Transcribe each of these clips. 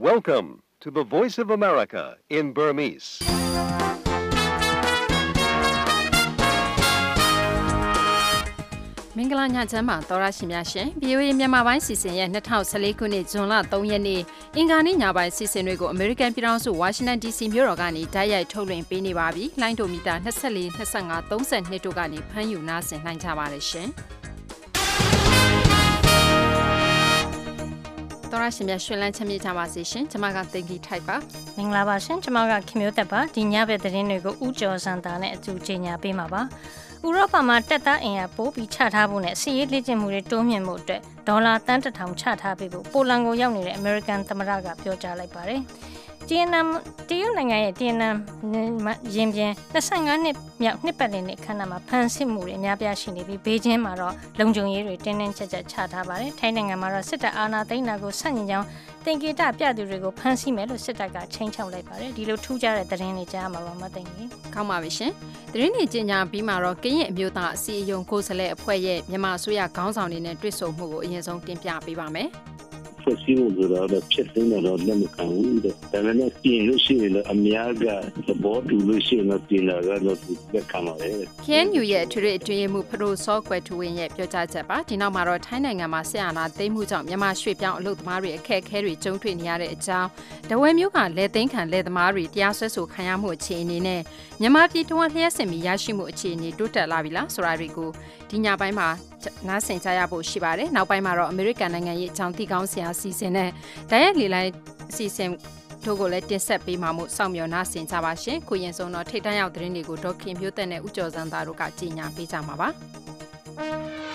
Welcome to the Voice of America in Burmese. ။မင်္ဂလာညချမ်းပါသောရရှိများရှင်။ VOA မြန်မာပိုင်းစီစဉ်ရဲ့2014ခုနှစ်ဇွန်လ3ရက်နေ့အင်္ဂါနေ့ညပိုင်းစီစဉ်တွေကို American ပြည်ထောင်စု Washington DC မြို့တော်ကနေတိုက်ရိုက်ထုတ်လွှင့်ပေးနေပါပြီ။လိုင်းဒိုမီတာ24 25 32တို့ကနေဖမ်းယူနားဆင်နိုင်ကြပါတယ်ရှင်။ တော်ရရှင်များရှင်လန်းချမ်းမြေ့ကြပါစေရှင်ကျွန်မကတင်ကြီးထိုက်ပါမင်္ဂလာပါရှင်ကျွန်မကခင်မျိုးသက်ပါဒီညဘက်သတင်းတွေကိုဥကျော်စံတာနဲ့အတူကြီးညာပေးမှာပါဥရောပမှာတက်သားအင်အားပိုးပြီးချထားဖို့နဲ့စီးရေးလေ့ကျင့်မှုတွေတိုးမြှင့်မှုအတွက်ဒေါ်လာတန်းတစ်ထောင်ချထားပေးဖို့ပိုလန်ကိုရောက်နေတဲ့အမေရိကန်သမ္မတကပြောကြားလိုက်ပါတယ်။ တီယနမ်တရုတ်နိုင်ငံရဲ့တီယနမ်ရင်ပြင်25နှစ်မြောက်နှစ်ပတ်လည်နေ့ခန်းနာမှာဖမ်းဆီးမှုတွေအများပြားရှိနေပြီးဘေကျင်းမှာတော့လုံခြုံရေးတွေတင်းတင်းကျပ်ကျပ်ချထားပါတယ်ထိုင်းနိုင်ငံမှာတော့စစ်တပ်အာဏာသိမ်းတာကိုဆန့်ကျင်ကြောင်းတင်ကေတပြသူတွေကိုဖမ်းဆီးမယ်လို့စစ်တပ်ကချိန်ချောက်လိုက်ပါတယ်ဒီလိုထူးခြားတဲ့သတင်းတွေကြားမှာပါမသိဘူးကောင်းပါပြီရှင်သတင်းတွေကြီးညာပြီးမှတော့ကရင်အမျိုးသားအစည်းအရုံးကိုယ်စားလှယ်အဖွဲ့ရဲ့မြန်မာအစိုးရခေါင်းဆောင်တွေနဲ့တွေ့ဆုံမှုကိုအရင်ဆုံးတင်ပြပေးပါမယ် ဖွဲ့စည်းမှုဆိုတော့ဖြစ်သိနေတော့လက်မခံဘူးတဲ့ဒါပေမဲ့ပြင်လို့ရှိရင်အများကသဘောတူလို့ရှိရင်ပြင်လာတော့လက်ခံပါလေ။ KNU ရဲ့ထွေထွေအတွင်းမှုဖရိုစောကွယ်ထူဝင်ရဲ့ပြောကြားချက်ပါဒီနောက်မှာတော့ထိုင်းနိုင်ငံမှာဆရာနာသိမ်းမှုကြောင့်မြန်မာရွှေပြောင်းအလုပ်သမားတွေအခက်အခဲတွေကြုံတွေ့နေရတဲ့အကြောင်းဒဝဲမျိုးကလဲသိန်းခံလဲသမားတွေတရားစွဲဆိုခံရမှုအခြေအနေနဲ့မြန်မာပြည်တွင်းလျှက်စင်ပြီးရရှိမှုအခြေအနေတိုးတက်လာပြီလားဆိုတာတွေကို ဒီညပိုင်းမှာနားဆင်ကြရဖို့ရှိပါတယ်။နောက်ပိုင်းမှာတော့အမေရိကန်နိုင်ငံရဲ့အကြောင်းသိကောင်းစရာအစီအစဉ်နဲ့ဒိုင်ရက်လီလိုက်အစီအစဉ်တို့ကိုလည်းတင်ဆက်ပေးမှာမို့စောင့်မျှော်နားဆင်ကြပါရှင်။ခုရင်ဆုံးတော့ထိတ်တန့်ရောက်သတင်းတွေကိုဒေါခင်မျိုးသက်နဲ့ဥကျော်စံသားတို့ကကြီးညာပေးကြမှာပါ။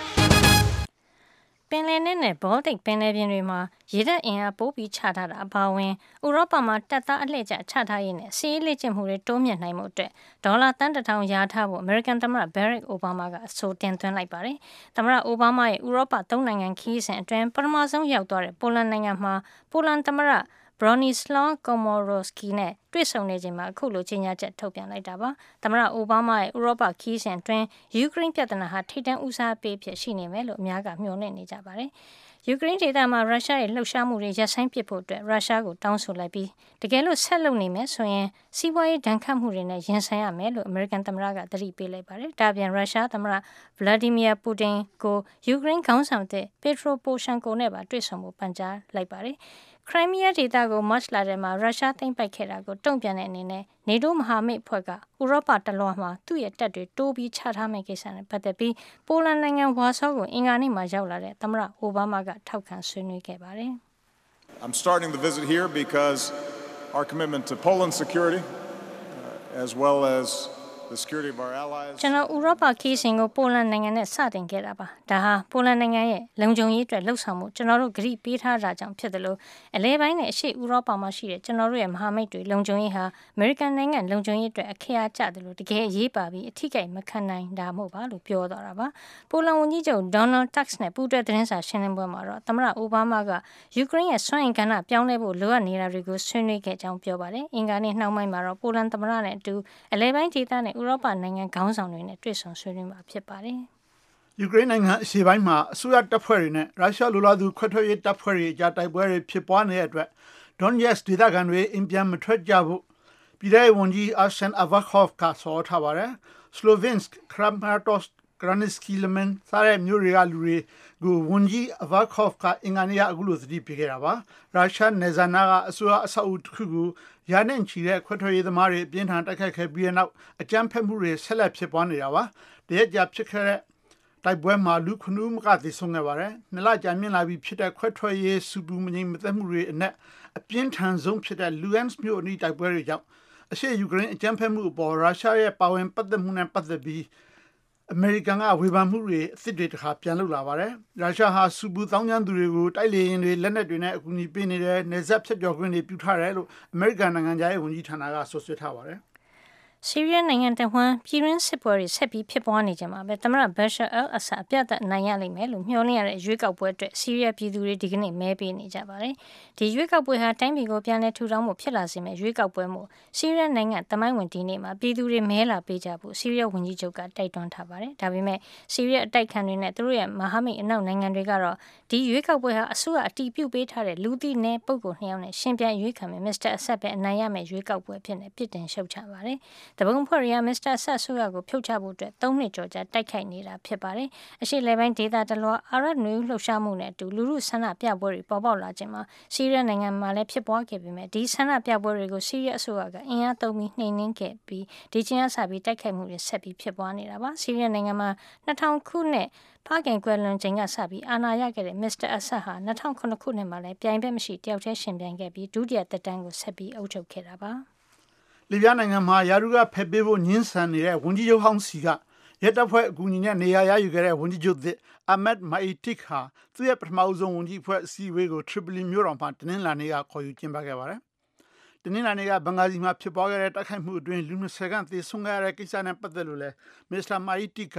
ပင်လယ်နဲ့နဲ့ ဘောတိတ်ပင်လယ်ပြင်တွေမှာ ရေတပ်အင်အားပိုးပြီးချထားတာအပါအဝင် ဥရောပမှာတပ်သားအလှည့်ကျချထားရင်းနဲ့စီးရေးလေ့ကျင့်မှုတွေ တိုးမြင့်နိုင်မှုအတွက် ဒေါ်လာတန်တထောင်ရာထားဖို့ အမေရိကန်သမ္မတဘယ်ရက်အိုဘားမားကအဆိုတင်သွင်းလိုက်ပါတယ်။သမ္မတအိုဘားမားရဲ့ ဥရောပသုံးနိုင်ငံခီးစဉ်အတွင်း ပထမဆုံးရောက်သွားတဲ့ ပိုလန်နိုင်ငံမှာ ပိုလန်သမ္မတ Bronislaw Komorowski နဲ့တွေ့ဆုံနေချိန်မှာအခုလိုကြေညာချက်ထုတ်ပြန်လိုက်တာပါ။သမ္မတအိုဘားမားရဲ့ဥရောပခီးစဉ်အတွင်းယူကရိန်းပြည်ထနာဟာထိတန်းဦးစားပေးဖြစ်ရှိနေမယ်လို့အများကမျှော်လင့်နေကြပါတယ်။ယူကရိန်းဒေသမှာရုရှားရဲ့လှုပ်ရှားမှုတွေရပ်ဆိုင်းပစ်ဖို့အတွက်ရုရှားကိုတောင်းဆိုလိုက်ပြီးတကယ်လို့ဆက်လုပ်နေမယ်ဆိုရင်စီးပွားရေးဒဏ်ခတ်မှုတွေနဲ့ရင်ဆိုင်ရမယ်လို့အမေရိကန်သမ္မတကသတိပေးလိုက်ပါတယ်။ဒါပြန်ရုရှားသမ္မတဗလာဒီမီယာပူတင်ကိုယူကရိန်းခေါင်းဆောင်တဲ့ပက်ထရိုပိုရှန်ကိုနဲ့ပါတွေ့ဆုံဖို့ပန်ကြားလိုက်ပါတယ်။ ခရိုင်းမီးယားဒေသကိုမတ်လထဲမှာရုရှားသိမ်းပိုက်ခဲ့တာကိုတုံ့ပြန်တဲ့အနေနဲ့နေတိုးမဟာမိတ်ဖွဲ့ကဥရောပတလွှားမှာသူ့ရဲ့တပ်တွေတိုးပြီးချထားမယ့်ကိစ္စနဲ့ပတ်သက်ပြီးပိုလန်နိုင်ငံဝါဆောကိုအင်္ဂါနေ့မှာရောက်လာတဲ့သမ္မတအိုဘားမားကထောက်ခံဆွေးနွေးခဲ့ပါတယ်။ I'm starting the visit here because our commitment to Poland's security uh, as well as the security of our allies ကျွန်တော်ဥရောပခီးစဉ်ကိုပိုလန်နိုင်ငံနဲ့စတင်ခဲ့တာပါဒါဟာပိုလန်နိုင်ငံရဲ့လုံခြုံရေးအတွက်လှုပ်ဆောင်မှုကျွန်တော်တို့ဂရုပေးထားတာကြောင့်ဖြစ်တယ်လို့အလဲပိုင်းနဲ့အရှေ့ဥရောပမှာရှိတဲ့ကျွန်တော်တို့ရဲ့မဟာမိတ်တွေလုံခြုံရေးဟာအမေရိကန်နိုင်ငံလုံခြုံရေးအတွက်အခရာကျတယ်လို့တကယ်အရေးပါပြီးအထီးကိမခံနိုင်တာမဟုတ်ပါလို့ပြောသွားတာပါပိုလန်ဝန်ကြီးချုပ်ဒေါ်နယ်တက်စ်နဲ့ပူးတွဲသတင်းစာရှင်းလင်းပွဲမှာတော့သမ္မတအိုဘားမားကယူကရိန်းရဲ့စွမ်းအင်ကဏ္ဍပြောင်းလဲဖို့လိုအပ်နေတာတွေကိုဆွေးနွေးခဲ့ကြောင်းပြောပါတယ်အင်္ဂါနေ့နှောင်းပိုင်းမှာတော့ပိုလန်သမ္မတနဲ့အတူအလဲပိုင်းဒေသနဲ့ဥရောပနိုင်ငံခေါင်းဆောင်တွေနဲ့တွေ့ဆုံဆွေးနွေးမှာဖြစ်ပါတယ်။ယူကရိန်းနိုင်ငံအရှေ့ပိုင်းမှာအစိုးရတပ်ဖွဲ့တွေနဲ့ရုရှားလူလာသူခွဲထွက်ရေးတပ်ဖွဲ့တွေကြားတိုက်ပွဲတွေဖြစ်ပွားနေတဲ့အတွက် Donetsk ဒေသခံတွေအင်ပြန်မထွက်ကြဘူးပြည်ထောင်ဝန်ကြီး Arsen Avakov ကဆိုထားပါတယ်။ Slovinsk, Kramatorsk, Kraninsky Lemen စားတဲ့မြို့တွေကလူတွေကိုဝန်ကြီး Avakov ကအင်္ဂါနေ့ကအခုလိုသတိပေးခဲ့တာပါ။ရုရှားနေဇာနာကအစိုးရအဆောက်အဦတစ်ခုကို ရာနဲ့ချီတဲ့ခွဲထွက်ရေးသမားတွေအပြင်းထန်တိုက်ခိုက်ခဲ့ပြီးတဲ့နောက်အကြမ်းဖက်မှုတွေဆက်လက်ဖြစ်ပွားနေတာပါတရက်ကြာဖြစ်ခဲ့တဲ့တိုက်ပွဲမှာလူခနူးမကသေဆုံးခဲ့ပါတယ်နှစ်လကြာမြင့်လာပြီးဖြစ်တဲ့ခွဲထွက်ရေးစူပူမငြိမ်မသက်မှုတွေအနက်အပြင်းထန်ဆုံးဖြစ်တဲ့လူအန်စ်မြို့အနီးတိုက်ပွဲတွေကြောင့်အရှေ့ယူကရိန်းအကြမ်းဖက်မှုအပေါ်ရုရှားရဲ့ပါဝင်ပတ်သက်မှုနဲ့ပတ်သက်ပြီး အမေရိကန်ကဝေဖန်မှုတွေအစ်စ်တွေတခါပြန်လုပ်လာပါတယ်။ရုရှားဟာစူပူတောင်းကျမ်းသူတွေကိုတိုက်လေရင်တွေလက်နက်တွေနဲ့အကူအညီပေးနေတယ်၊နေဆက်ဖြတ်ကျော်ခွင့်တွေပြုထားတယ်လို့အမေရိကန်နိုင်ငံသားရဲ့ဝန်ကြီးဌာနကဆွဆွထားပါတယ်။ ဆီးရီးယားနိုင်ငံတဝန်းပြည်တွင်းစစ်ပွဲတွေဆက်ပြီးဖြစ်ပွားနေကြမှာပဲသမ္မတဘက်ရှာအယ်အဆာအပြတ်အနိုင်ရလိမ့်မယ်လို့မျှော်လင့်ရတဲ့ရွေးကောက်ပွဲအတွက်ဆီးရီးယားပြည်သူတွေဒီကနေ့မဲပေးနေကြပါတယ်။ဒီရွေးကောက်ပွဲဟာတိုင်းပြည်ကိုပြန်လည်ထူထောင်မှုဖြစ်လာစေမယ့်ရွေးကောက်ပွဲမို့ဆီးရီးယားနိုင်ငံတမိုင်းဝင်ဒီနေ့မှာပြည်သူတွေမဲလာပေးကြဖို့ဆီးရီးယားဝန်ကြီးချုပ်ကတိုက်တွန်းထားပါတယ်။ဒါပေမဲ့ဆီးရီးယားအတိုက်ခံတွေနဲ့သူတို့ရဲ့မဟာမိတ်အနောက်နိုင်ငံတွေကတော့ဒီရွေးကောက်ပွဲဟာအစိုးရအတီးပြုတ်ပေးထားတဲ့လူသိနည်းပုဂ္ဂိုလ်နှစ်ယောက်နဲ့ရှင်ပြန်ရွေးခံမယ်မစ္စတာအဆက်ပဲအနိုင်ရမယ့်ရွေးကောက်ပွဲဖြစ်နေပြစ်တင်ရှုတ်ချပါတယ်။တပုံဖွဲ့ရီယာမစ္စတာဆက်ဆိုရကိုဖြုတ်ချဖို့အတွက်၃နှစ်ကျော်ကြာတိုက်ခိုက်နေတာဖြစ်ပါတယ်။အရှိလေပိုင်းဒေသတလွှာအာရတ်နွေလှုပ်ရှားမှုနဲ့အတူလူမှုဆန္ဒပြပွဲတွေပေါ်ပေါက်လာခြင်းမှာဆီးရီးယားနိုင်ငံမှာလည်းဖြစ်ပွားခဲ့ပေမဲ့ဒီဆန္ဒပြပွဲတွေကိုဆီးရီးယားအစိုးရကအင်အားသုံးပြီးနှိမ်နင်းခဲ့ပြီးဒီချင်းအစပြီးတိုက်ခိုက်မှုတွေဆက်ပြီးဖြစ်ပွားနေတာပါ။ဆီးရီးယားနိုင်ငံမှာ2000ခုနှစ်ဖခင်ကွယ်လွန်ချိန်ကစပြီးအာဏာရခဲ့တဲ့မစ္စတာအဆတ်ဟာ2009ခုနှစ်မှာလည်းပြိုင်ဘက်မရှိတယောက်တည်းရှင်ပြိုင်ခဲ့ပြီးဒုတိယသက်တမ်းကိုဆက်ပြီးအုပ်ချုပ်ခဲ့တာပါ။ လီဗျားနိုင်ငံမှာယာရုကဖက်ပေးဖို့ညှင်းဆန်နေတဲ့ဝန်ကြီးချုပ်ဟောင်းစီကရဲတပ်ဖွဲ့အကူအညီနဲ့နေရာရယူခဲ့တဲ့ဝန်ကြီးချုပ်သစ်အာမက်မိုင်တစ်ဟာသူ့ရဲ့ပထမအဆုံးဝန်ကြီးဖွဲ့အစည်းအဝေးကိုထရီပလီမြို့တော်မှာတနင်္လာနေ့ကခေါ်ယူကျင်းပခဲ့ပါတယ်။တနင်္လာနေ့ကဘင်္ဂါဇီမှာဖြစ်ပွားခဲ့တဲ့တိုက်ခိုက်မှုအတွင်းလူ20ခန့်သေဆုံးခဲ့ရတဲ့ကိစ္စနဲ့ပတ်သက်လို့လည်းမစ္စတာမိုင်တစ်က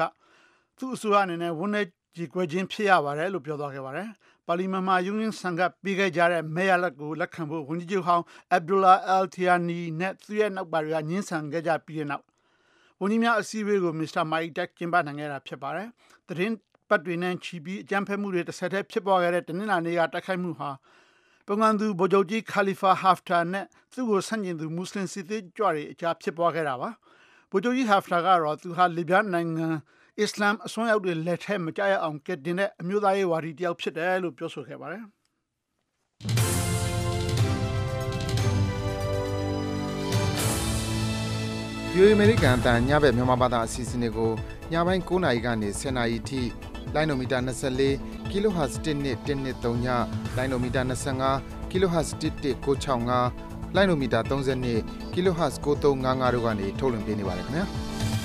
သူ့အစိုးရအနေနဲ့ဝန်내ကြီးကွယ်ခြင်းဖြစ်ရပါတယ်လို့ပြောသွားခဲ့ပါတယ်။ ပါလီမန်မှာယူရင်းဆန်ကပေးခဲ့ကြတဲ့မဲရလက်ကိုလက်ခံဖို့ဝန်ကြီးချုပ်ဟောင်းအဗ်ဒူလာအယ်တီယာနီနဲ့သူ့ရဲ့နောက်ပါတွေကညှင်းဆန်ခဲ့ကြပြီးတဲ့နောက်ဝန်ကြီးများအစည်းအဝေးကိုမစ္စတာမိုက်တက်ကျင်းပနိုင်ခဲ့တာဖြစ်ပါတယ်။သတင်းပတ်တွေနဲ့ချီပြီးအကြမ်းဖက်မှုတွေတစ်ဆက်တည်းဖြစ်ပေါ်ခဲ့တဲ့တနင်္လာနေ့ကတိုက်ခိုက်မှုဟာပုံမှန်သူဗိုလ်ချုပ်ကြီးခါလီဖာဟာဖ်တာနဲ့သူ့ကိုဆန့်ကျင်သူမွတ်စလင်စစ်သည်ကြွတွေအကြားဖြစ်ပွားခဲ့တာပါ။ဗိုလ်ချုပ်ကြီးဟာဖ်တာကတော့သူဟာလီဗျာနိုင်ငံ အစ္စလာမ်အစွန်းရောက်တွေလက်ထက်မကြရအောင်ကက်တင်တဲ့အမျိုးသားရေးဝါဒီတယောက်ဖြစ်တယ်လို့ပြောဆိုခဲ့ပါတယ်။ VOA American တန်ညဘက်မြန်မာဘာသာအစီအစဉ်တွေကိုညပိုင်း9:00နာရီကနေ10:00နာရီထိလိုင်းနိုမီတာ24 kHz 1.123ညလိုင်းနိုမီတာ25 kHz 1.665လိုင်းနိုမီတာ32 kHz 9355တို့ကနေထုတ်လွှင့်ပေးနေပါတယ်ခင်ဗျာ။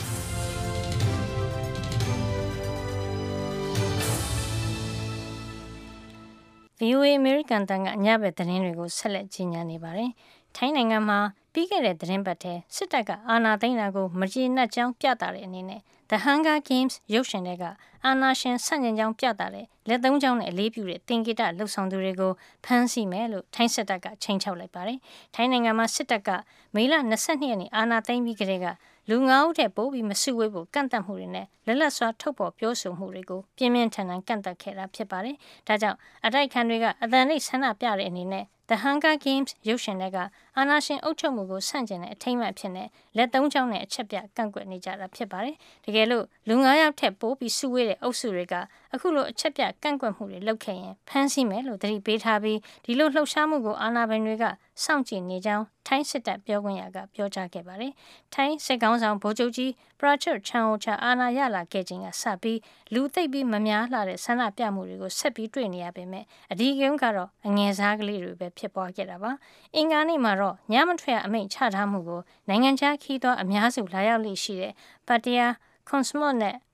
VOA American တန်ကညဘက်သတင်းတွေကိုဆက်လက်ကြီးညာနေပါတယ်။ထိုင်းနိုင်ငံမှာပြီးခဲ့တဲ့သတင်းပတ်ထဲစစ်တပ်ကအာဏာသိမ်းတာကိုမကျေနပ်ကြောင်းပြသတဲ့အနေနဲ့ The Hunger Games ရုပ်ရှင်တွေကအာဏာရှင်ဆန့်ကျင်ကြောင်းပြသတဲ့လက်သုံးချောင်းနဲ့အလေးပြုတဲ့တင်ကိတလှုပ်ဆောင်သူတွေကိုဖမ်းဆီးမယ်လို့ထိုင်းစစ်တပ်ကချိန်ချောက်လိုက်ပါတယ်။ထိုင်းနိုင်ငံမှာစစ်တပ်ကမေလ22ရက်နေ့အာဏာသိမ်းပြီးကတည်းက လူငါးဦးတဲ့ပို့ပြီးမစုဝေးဖို့ကန့်သတ်မှုတွေနဲ့လက်လက်စွာထုတ်ဖော်ပြောဆိုမှုတွေကိုပြင်းပြင်းထန်ထန်ကန့်သတ်ခဲ့တာဖြစ်ပါတယ်။ဒါကြောင့်အတိုက်ခံတွေကအသံနဲ့ဆန္ဒပြတဲ့အနေနဲ့ The Hunger Games ရုပ်ရှင်တွေကအာနာရှင်အုပ်ချုပ်မှုကိုဆန့်ကျင်တဲ့အထိမ်းအမှတ်ဖြစ်နေလက်သုံးချောင်းနဲ့အချက်ပြကန့်ကွက်နေကြတာဖြစ်ပါတယ်။တကယ်လို့လူ9ယောက်ထက်ပိုပြီးစုဝေးတဲ့အုပ်စုတွေက အခုလိုအချက်ပြကန့်ကွက်မှုတွေလုပ်ခဲ့ရင်ဖမ်းဆီးမယ်လို့သတိပေးထားပြီးဒီလိုလှုပ်ရှားမှုကိုအာဏာပိုင်တွေကစောင့်ကြည့်နေကြောင်းထိုင်းစစ်တပ်ပြောခွင့်ရကပြောကြားခဲ့ပါတယ်။ထိုင်းစစ်ကောင်ဆောင်ဗိုလ်ချုပ်ကြီးပရာချွတ်ချန်အိုချာအာဏာရလာခဲ့ခြင်းကစပြီးလူသိပ်ပြီးမများလာတဲ့ဆန္ဒပြမှုတွေကိုဆက်ပြီးတွေ့နေရပေမဲ့အဒီကုံကတော့အငယ်စားကလေးတွေပဲဖြစ်ပွားခဲ့တာပါ။အင်္ဂါနေ့မှာတော့ညမထွက်အမိန့်ချထားမှုကိုနိုင်ငံခြားခီးသွွားအများစုလာရောက်လိရှိတဲ့ပတ်တယာခွန်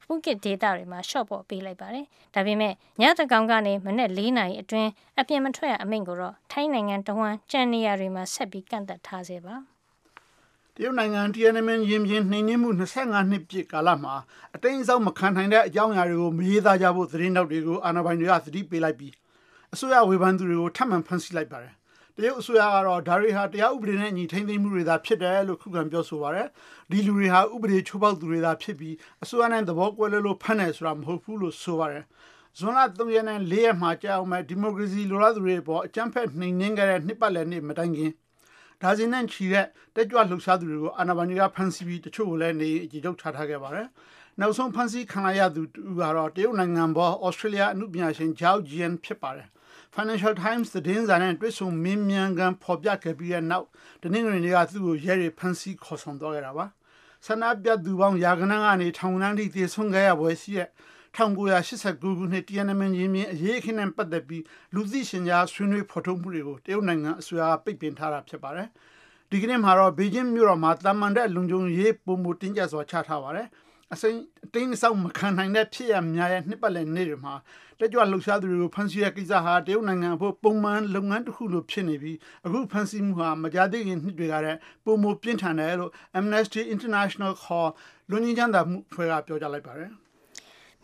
စမော့နဲ့ဖူကစ်ဒေတာတွေမှာရှော့ပေါ်ပေးလိုက်ပါတယ်။ဒါပေမဲ့ညတကောင်ကနေမနေ့၄နာရီအတွင်းအပြင်မထွက်ရအမိန့်ကိုတော့ထိုင်းနိုင်ငံတဝန်းကြံနေရတွေမှာဆက်ပြီးကန့်သက်ထားစေပါ။တရုတ်နိုင်ငံတီယန်နမင်ရင်ပြင်နှိမ်နင်းမှု25နှစ်ပြည့်ကာလမှာအတိမ်အစောင်းမခံနိုင်တဲ့အကြောင်းအရာတွေကိုမရေးသားကြဖို့သတင်းတောက်တွေကိုအာဏာပိုင်တွေကသတိပေးလိုက်ပြီးအစိုးရဝေဖန်သူတွေကိုထပ်မံဖမ်းဆီးလိုက်ပါတယ် တရုတ်အစိုးရကတော့ဒါတွေဟာတရားဥပဒေနဲ့ညီထိန်းသိမ်းမှုတွေသာဖြစ်တယ်လို့ခုခံပြောဆိုပါရယ်ဒီလူတွေဟာဥပဒေချိုးဖောက်သူတွေသာဖြစ်ပြီးအစိုးရနဲ့သဘောကွဲလို့လို့ဖမ်းတယ်ဆိုတာမဟုတ်ဘူးလို့ဆိုပါရယ်ဇွန်လ3ရက်နဲ့4ရက်မှာကြာအောင်မဲ့ဒီမိုကရေစီလိုလားသူတွေပေါ်အကြမ်းဖက်နှိမ်နင်းခဲ့တဲ့နှစ်ပတ်လည်နေ့မတိုင်ခင်ဒါဇင်နဲ့ချီတဲ့တက်ကြွလှုပ်ရှားသူတွေကိုအာဏာပိုင်တွေကဖမ်းဆီးပြီးတချို့ကိုလည်းနေအကြည့်ထုတ်ထားထားခဲ့ပါတယ်နောက်ဆုံးဖမ်းဆီးခံရသူတူကတော့တရုတ်နိုင်ငံပေါ်ဩစတြေးလျအမှုပညာရှင်ဂျောက်ဂျီယန်ဖြစ်ပါတယ် Financial Times သတင်းစာနဲ့တွေ့ဆုံမင်းမြန်ကန်ဖော်ပြခဲ့ပြီးတဲ့နောက်တနင်္ဂနွေနေ့ကသူ့ကိုရဲတွေဖမ်းဆီးခေါ်ဆောင်သွားခဲ့တာပါဆန္ဒပြသူပေါင်းရာကနန်းကနေထောင်နှန်းထိသေဆုံးခဲ့ရပွဲရှိတဲ့1989ခုနှစ်တီယန်နမင်ရင်မြင်အရေးအခင်းနဲ့ပတ်သက်ပြီးလူသိရှင်ကြားဆွေးနွေးဖော်ထုတ်မှုတွေကိုတရုတ်နိုင်ငံအစိုးရပိတ်ပင်ထားတာဖြစ်ပါတယ်ဒီကနေ့မှာတော့ဘေကျင်းမြို့တော်မှာတာမန်တဲ့လုံခြုံရေးပုံမတင်ကြစွာချထားပါတယ် အစိမ်းအတင်းအဆောက်မခံနိုင်တဲ့ဖြစ်ရများရဲ့နှစ်ပတ်လည်နေ့တွေမှာတက်ကြွလှုပ်ရှားသူတွေကိုဖမ်းဆီးတဲ့ကိစ္စဟာတရုတ်နိုင်ငံဖို့ပုံမှန်လုပ်ငန်းတစ်ခုလိုဖြစ်နေပြီးအခုဖမ်းဆီးမှုဟာမကြသေးခင်နှစ်တွေကတည်းပုံမပြင်းထန်တယ်လို့ Amnesty International ခေါ်လွန်ငင်းချမ်းသာမှုဖွဲ့ကပြောကြားလိုက်ပါတယ်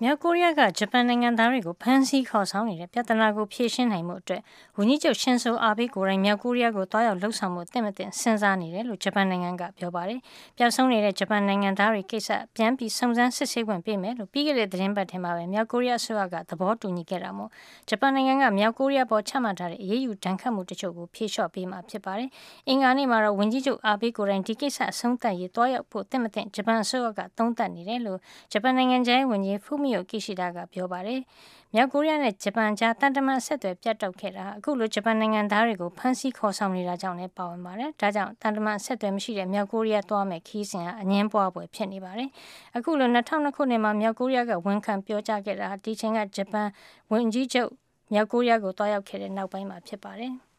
မြောက်ကိုရီးယားကဂျပန်နိုင်ငံသားတွေကိုဖမ်းဆီးခေါ်ဆောင်နေတဲ့ပြဿနာကိုဖြေရှင်းနိုင်မှုအတွက်ဝန်ကြီးချုပ်ရှင်ဆိုအာဘေးကိုယ်တိုင်မြောက်ကိုရီးယားကိုတွားရောက်လှုပ်ဆောင်မှုတင့်မတင်စဉ်းစားနေတယ်လို့ဂျပန်နိုင်ငံကပြောပါတယ်။ပျောက်ဆုံးနေတဲ့ဂျပန်နိုင်ငံသားတွေကိစ္စပြန်ပြီးစုံစမ်းစစ်ဆေးခွင့်ပေးမယ်လို့ပြီးခဲ့တဲ့သတင်းပတ်ထဲမှာပဲမြောက်ကိုရီးယားအစိုးရကသဘောတူညီခဲ့တာမို့ဂျပန်နိုင်ငံကမြောက်ကိုရီးယားပေါ်ချမှတ်ထားတဲ့အရေးယူဒဏ်ခတ်မှုတချို့ကိုဖြေလျှော့ပေးမှာဖြစ်ပါတယ်။အင်္ဂါနေ့မှာတော့ဝန်ကြီးချုပ်အာဘေးကိုယ်တိုင်ဒီကိစ္စအဆုံးသတ်ရေးတွားရောက်ဖို့တင့်မတင်ဂျပန်အစိုးရကသုံးသပ်နေတယ်လို့ဂျပန်နိုင်ငံခြားရေးဝန်ကြီးဖူမီယိုကီရှိဒါကပြောပါတယ်။မြောက်ကိုရီးယားနဲ့ဂျပန်ကြားတန်တမန်ဆက်သွယ်ပြတ်တောက်ခဲ့တာအခုလိုဂျပန်နိုင်ငံသားတွေကိုဖမ်းဆီးခေါ်ဆောင်နေတာကြောင့်လည်းပါဝင်ပါတယ်။ဒါကြောင့်တန်တမန်ဆက်သွယ်မရှိတဲ့မြောက်ကိုရီးယားသွားမယ်ခီးစဉ်ကအငင်းပွားပွဲဖြစ်နေပါတယ်။အခုလို2002ခုနှစ်မှာမြောက်ကိုရီးယားကဝန်ခံပြောကြားခဲ့တာဒီချိန်ကဂျပန်ဝန်ကြီးချုပ်မြောက်ကိုရီးယားကိုတွားရောက်ခဲ့တဲ့နောက်ပိုင်းမှာဖြစ်ပါတယ်။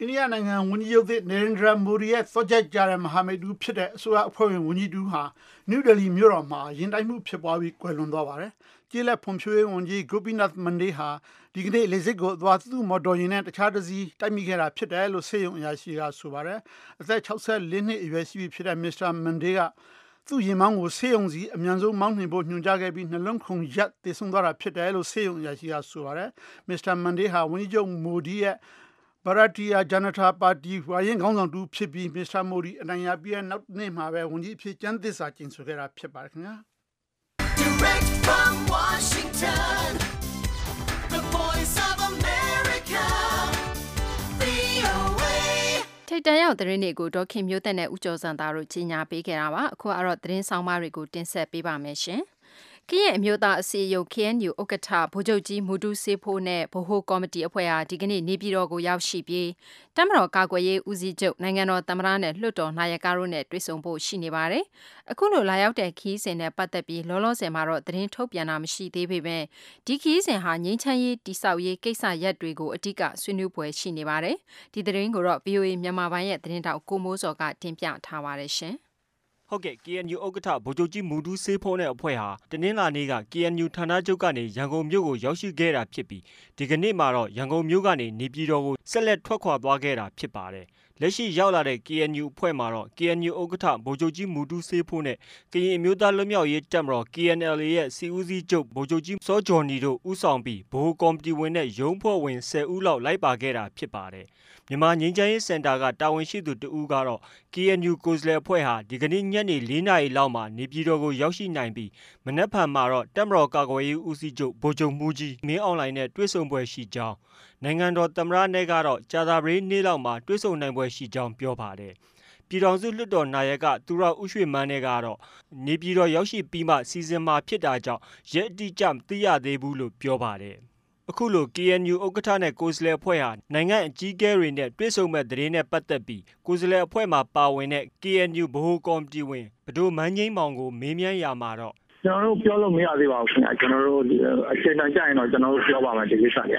အိန္ဒိယနိုင်ငံဝန်ကြီးချုပ်သစ်နေရင်ဒရာမိုဒီရဲ့သောကြကြတဲ့မဟာမိတ်တူဖြစ်တဲ့အစိုးရအဖွဲ့ဝင်ဝန်ကြီးတူဟာနယူးဒယ်လီမြို့တော်မှာရင်တိုက်မှုဖြစ်ပွားပြီးကွယ်လွန်သွားပါတယ်။ကျေးလက်ဖွံ့ဖြိုးရေးဝန်ကြီးဂိုပီနတ်မန်ဒေးဟာဒီကနေ့လေစစ်ကိုသွားသူ့မော်တော်ယာဉ်နဲ့တခြားတစ်စီးတိုက်မိခဲ့တာဖြစ်တယ်လို့စေယုံအရာရှိကဆိုပါတယ်။အသက်64နှစ်အရွယ်ရှိပြီဖြစ်တဲ့မစ္စတာမန်ဒေးကသူ့ရင်မောင်းကိုဆေးရုံစီအမြန်ဆုံးမောင်းနှင်ဖို့ညွှန်ကြားခဲ့ပြီးနှလုံးခုန်ရက်တည်ဆုံသွားတာဖြစ်တယ်လို့ဆေးရုံအရာရှိကဆိုပါတယ်။မစ္စတာမန်ဒေးဟာဝန်ကြီးချုပ်မိုဒီရဲ့ ဗရတီယာဂျနတာပါတီဝါရင်ခေါင်းဆောင်တူဖြစ်ပြီးမစ္စတာမိုဒီအနိုင်ရပြီးတဲ့နောက်နေ့မှာပဲဝန်ကြီးအဖြစ်ကျမ်းသစ္စာကျင့်ဆိုခဲ့တာဖြစ်ပါတယ်ခင်ဗျာ Direct from Washington the voice of America VOA ထိတ်တန့်ရောက်သတင်းတွေကိုဒေါခင်မျိုးသက်နဲ့ဦးကျော်စံသားတို့ကြီးညာပေးခဲ့တာပါအခုကတော့သတင်းဆောင်မတွေကိုတင်ဆက်ပေးပါမယ်ရှင် ကရင်အမျိုးသားအစည်းအရုံး KNU ဥက္ကဋ္ဌဗိုလ်ချုပ်ကြီးမူတူးစေးဖိုးနဲ့ဗဟိုကော်မတီအဖွဲ့ဟာဒီကနေ့နေပြည်တော်ကိုရောက်ရှိပြီးတမတော်ကာကွယ်ရေးဦးစီးချုပ်နိုင်ငံတော်သမ္မတနဲ့လွှတ်တော်နာယကတို့နဲ့တွေ့ဆုံဖို့ရှိနေပါတယ်။အခုလိုလာရောက်တဲ့ခီးစဉ်နဲ့ပတ်သက်ပြီးလောလောဆယ်မှာတော့သတင်းထုတ်ပြန်တာမရှိသေးပေမဲ့ဒီခီးစဉ်ဟာငြိမ်းချမ်းရေးတိဆောက်ရေးကိစ္စရပ်တွေကိုအဓိကဆွေးနွေးပွဲရှိနေပါတယ်။ဒီသတင်းကိုတော့ VOA မြန်မာပိုင်းရဲ့သတင်းတောက်ကိုမိုးစော်ကတင်ပြထားပါတယ်ရှင်။ ဟုတ်ကဲ့ KNU ဥက္ကဋ္ဌ ဗိုလ်ချုပ်ကြီးမူတူးဆေးဖုံးတဲ့အဖွဲ့ဟာ တနင်္လာနေ့က KNU ဌာနချုပ်ကနေ ရန်ကုန်မြို့ကို ရောက်ရှိခဲ့တာဖြစ်ပြီး ဒီကနေ့မှာတော့ ရန်ကုန်မြို့ကနေ နေပြည်တော်ကို ဆက်လက်ထွက်ခွာသွားခဲ့တာဖြစ်ပါတယ် လက်ရှိရောက်လာတဲ့ KNU အဖွဲ့မှာတော့ KNU ဥက္ကဋ္ဌ ဗိုလ်ချုပ်ကြီးမူတူးဆေးဖိုးနဲ့ ကရင်အမျိုးသားလွတ်မြောက်ရေးတပ်မတော် KNLA ရဲ့စီဦးစီးချုပ် ဗိုလ်ချုပ်ကြီးစောဂျော်နီတို့ ဦးဆောင်ပြီး ဗဟိုကော်မတီဝင်နဲ့ ရုံးဖွဲ့ဝင်10ဦးလောက် လိုက်ပါခဲ့တာဖြစ်ပါတယ်။ မြန်မာငြိမ်းချမ်းရေးစင်တာက တာဝန်ရှိသူတဦးကတော့ KNU ကိုယ်စားလှယ်အဖွဲ့ဟာ ဒီကနေ့ ညနေ ၄နာရီလောက်မှာ နေပြည်တော်ကို ရောက်ရှိနိုင်ပြီး မနက်ဖြန်မှာတော့ တပ်မတော်ကာကွယ်ရေးဦးစီးချုပ် ဗိုလ်ချုပ်မှူးကြီး မင်းအောင်လှိုင်နဲ့ တွေ့ဆုံပွဲရှိကြောင်း နိုင်ငံတော်သမ္မတနဲ့ကတော့ ကြာသပတေးနေ့လောက်မှာ တွေ့ဆုံနိုင်ပွဲရှိကြောင်း ပြောပါတယ် ပြည်ထောင်စုလွှတ်တော်နာယက သူရဦးရွှေမန်းနဲ့ကတော့ နေပြည်တော်ရောက်ရှိပြီးမှ စီစဉ်မှာဖြစ်တာကြောင့် ရက်အတိအကျ မသိရသေးဘူးလို့ ပြောပါတယ်။ အခုလို KNU ဥက္ကဋ္ဌနဲ့ ကိုယ်စားလှယ်အဖွဲ့ဟာ နိုင်ငံအကြီးအကဲတွေနဲ့ တွေ့ဆုံမဲ့သတင်းနဲ့ပတ်သက်ပြီး ကိုယ်စားလှယ်အဖွဲ့မှာ ပါဝင်တဲ့ KNU ဗဟိုကော်မတီဝင်ဘဒိုမန်းငိမ့်မောင်ကို မေးမြန်းရမှာတော့ ကျွန်တော်တို့ ပြောလို့ မရသေးပါဘူးခင်ဗျာကျွန်တော်တို့ အချိန်တန်ကြရင်တော့ ကျွန်တော်တို့ ပြောပါမယ် ဒီကိစ္စတွေ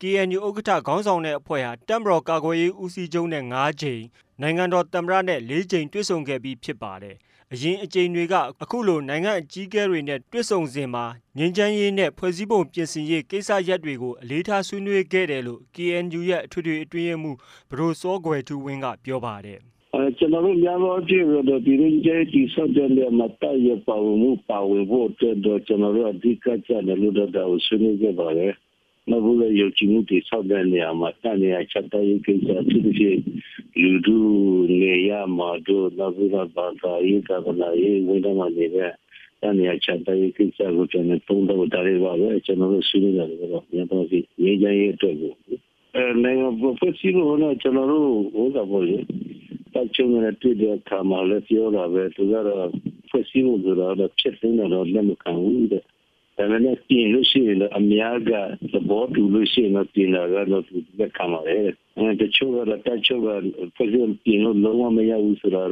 KNU ဥက္ကဋ္ဌ ခေါင်းဆောင်တဲ့အဖွဲ့ဟာတမ်ဘရော်ကာကွယ်ရေးဦးစီးချုပ်နဲ့9ကြိမ် နိုင်ငံတော်သမ္မတနဲ့4ကြိမ် တွေ့ဆုံခဲ့ပြီးဖြစ်ပါတယ်။ အရင်အကြိမ်တွေက အခုလို နိုင်ငံအကြီးအကဲတွေနဲ့ တွေ့ဆုံစဉ်မှာ ငြိမ်းချမ်းရေးနဲ့ ဖွဲ့စည်းပုံပြင်ဆင်ရေး ကိစ္စရပ်တွေကို အလေးထားဆွေးနွေးခဲ့တယ်လို့ KNU ရဲ့ အထွေထွေအတွင်းရေးမှူးဘရိုစောကွယ်သူဝင်းက ပြောပါတယ် ကျွန်တော်တို့ များသောအားဖြင့်တော့ ပြည်တွင်းကျဲတီဆော့တဲ့နေမှာတိုက်ရပါဝင်မှု ပါဝင်ဖို့အတွက်တော့ ကျွန်တော်တို့ အဓိကကျတယ်လို့တော့ဆွေးနွေးခဲ့ပါတယ် နောက်ဘူးလေယုံကြည်မှုတိဆောက်တဲ့နေရာမှာတန်နေရာချက်တဲ့ကိစ္စသူတို့လူတို့နေရမှာတို့နောက်ဘူးတော့ဘာသာရေးကဗလာရေးဝိဒနာနေတဲ့တန်နေရာချက်တဲ့ကိစ္စကိုကျွန်တော်သုံးတော့တာလေးပါပဲကျွန်တော်တို့ဆွေးနွေးတယ်လို့တော့ပြန်တော့ဒီငြိမ်းချမ်းရေးအတွက်ကိုအဲနိုင်ငံဖွဲ့စည်းလို့တော့ကျွန်တော်တို့ဟိုကပေါ့လေတက်ချုံနဲ့တွေ့တဲ့အခါမှာလည်းပြောတာပဲသူကတော့ဖွဲ့စည်းမှုဆိုတော့ဖြစ်နေတာတော့လက်မခံဘူးတဲ့ ဒါပေမဲ့ပြင်လို့ရှိရင်အများကသဘောတူလို့ရှိရင်ပြင်လာတော့သူလက်ခံပါလေအဲတချို့ကတော့တချို့ကဖွဲ့စည်းပြင်လို့လုံးဝမရဘူးဆိုတော့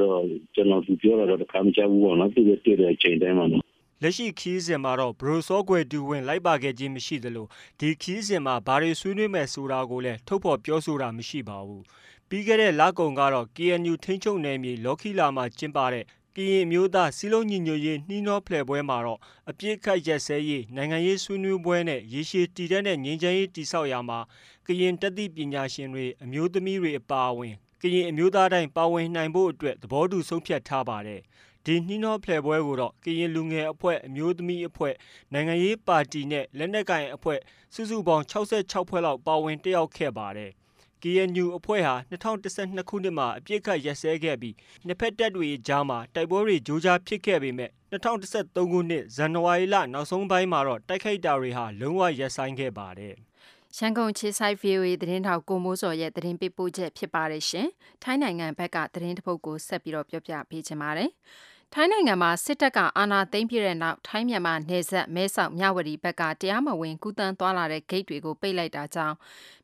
ကျွန်တော်သူပြောတာတော့ခါမချဘူးပေါ့နော်သူတည်တဲ့အချိန်တိုင်းမှာနော်လက်ရှိခီးစဉ်မှာတော့ဘရိုစောကွယ်တူဝင်လိုက်ပါခဲ့ခြင်းမရှိသလိုဒီခီးစဉ်မှာဘာတွေဆွေးနွေးမယ်ဆိုတာကိုလည်းထုတ်ဖော်ပြောဆိုတာမရှိပါဘူးပြီးခဲ့တဲ့လကုံကတော့ KNU ထိန်းချုပ်နယ်မြေလော်ခီလာမှာကျင်းပတဲ့ ကရင်မျိုးသားစီလုံးညီညွတ်ရေးနှီးနှောဖလှယ်ပွဲမှာတော့အပြစ်ခတ်ရက်စဲရေးနိုင်ငံရေးဆွေးနွေးပွဲနဲ့ရေရှည်တည်တဲ့ငြိမ်းချမ်းရေးတိဆောက်ရာမှာကရင်တသိပညာရှင်တွေအမျိုးသမီးတွေအပါအဝင်ကရင်အမျိုးသားတိုင်းပါဝင်နိုင်ဖို့အတွက်သဘောတူဆုံးဖြတ်ထားပါတယ်။ဒီနှီးနှောဖလှယ်ပွဲကိုတော့ကရင်လူငယ်အဖွဲ့အမျိုးသမီးအဖွဲ့နိုင်ငံရေးပါတီနဲ့လက်နက်ကိုင်အဖွဲ့စုစုပေါင်း66ဖွဲ့လောက်ပါဝင်တက်ရောက်ခဲ့ပါတယ်။ KNU အဖွဲ့ဟာ2012ခုနှစ်မှာ အပြစ်ခတ်ရက်စဲခဲ့ပြီး နှစ်ဖက်တပ်တွေကြားမှာ တိုက်ပွဲတွေ ကြိုးကြားဖြစ်ခဲ့ပေမဲ့2013ခုနှစ် ဇန်နဝါရီလ နောက်ဆုံးပိုင်းမှာတော့ တိုက်ခိုက်တာတွေဟာ လုံးဝရပ်ဆိုင်းခဲ့ပါတယ်။ရန်ကုန်ခြေဆိုင် VOA သတင်းထောက် ကိုမိုးစော်ရဲ့ သတင်းပေးပို့ချက် ဖြစ်ပါတယ်ရှင်။ထိုင်းနိုင်ငံဘက်က သတင်းတစ်ပုဒ်ကို ဆက်ပြီးတော့ပြောပြပေးချင်ပါတယ်။ ထိုင်းနိုင်ငံမှာစစ်တပ်ကအာဏာသိမ်းပြတဲ့နောက်ထိုင်းမြန်မာနယ်စပ်မဲဆောက်မြဝတီဘက်ကတရားမဝင်ကူးတန်းသွားလာတဲ့ဂိတ်တွေကိုပိတ်လိုက်တာကြောင့်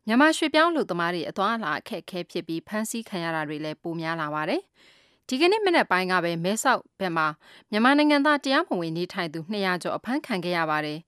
မြန်မာရွှေပြောင်းလူသမားတွေအသွားအလာအခက်အခဲဖြစ်ပြီးဖမ်းဆီးခံရတာတွေလည်းပိုများလာပါတယ်။ဒီကနေ့မနေ့ပိုင်းကပဲမဲဆောက်ဘက်မှာမြန်မာနိုင်ငံသားတရားမဝင်နေထိုင်သူ200ကျော်အဖမ်းခံခဲ့ရပါတယ်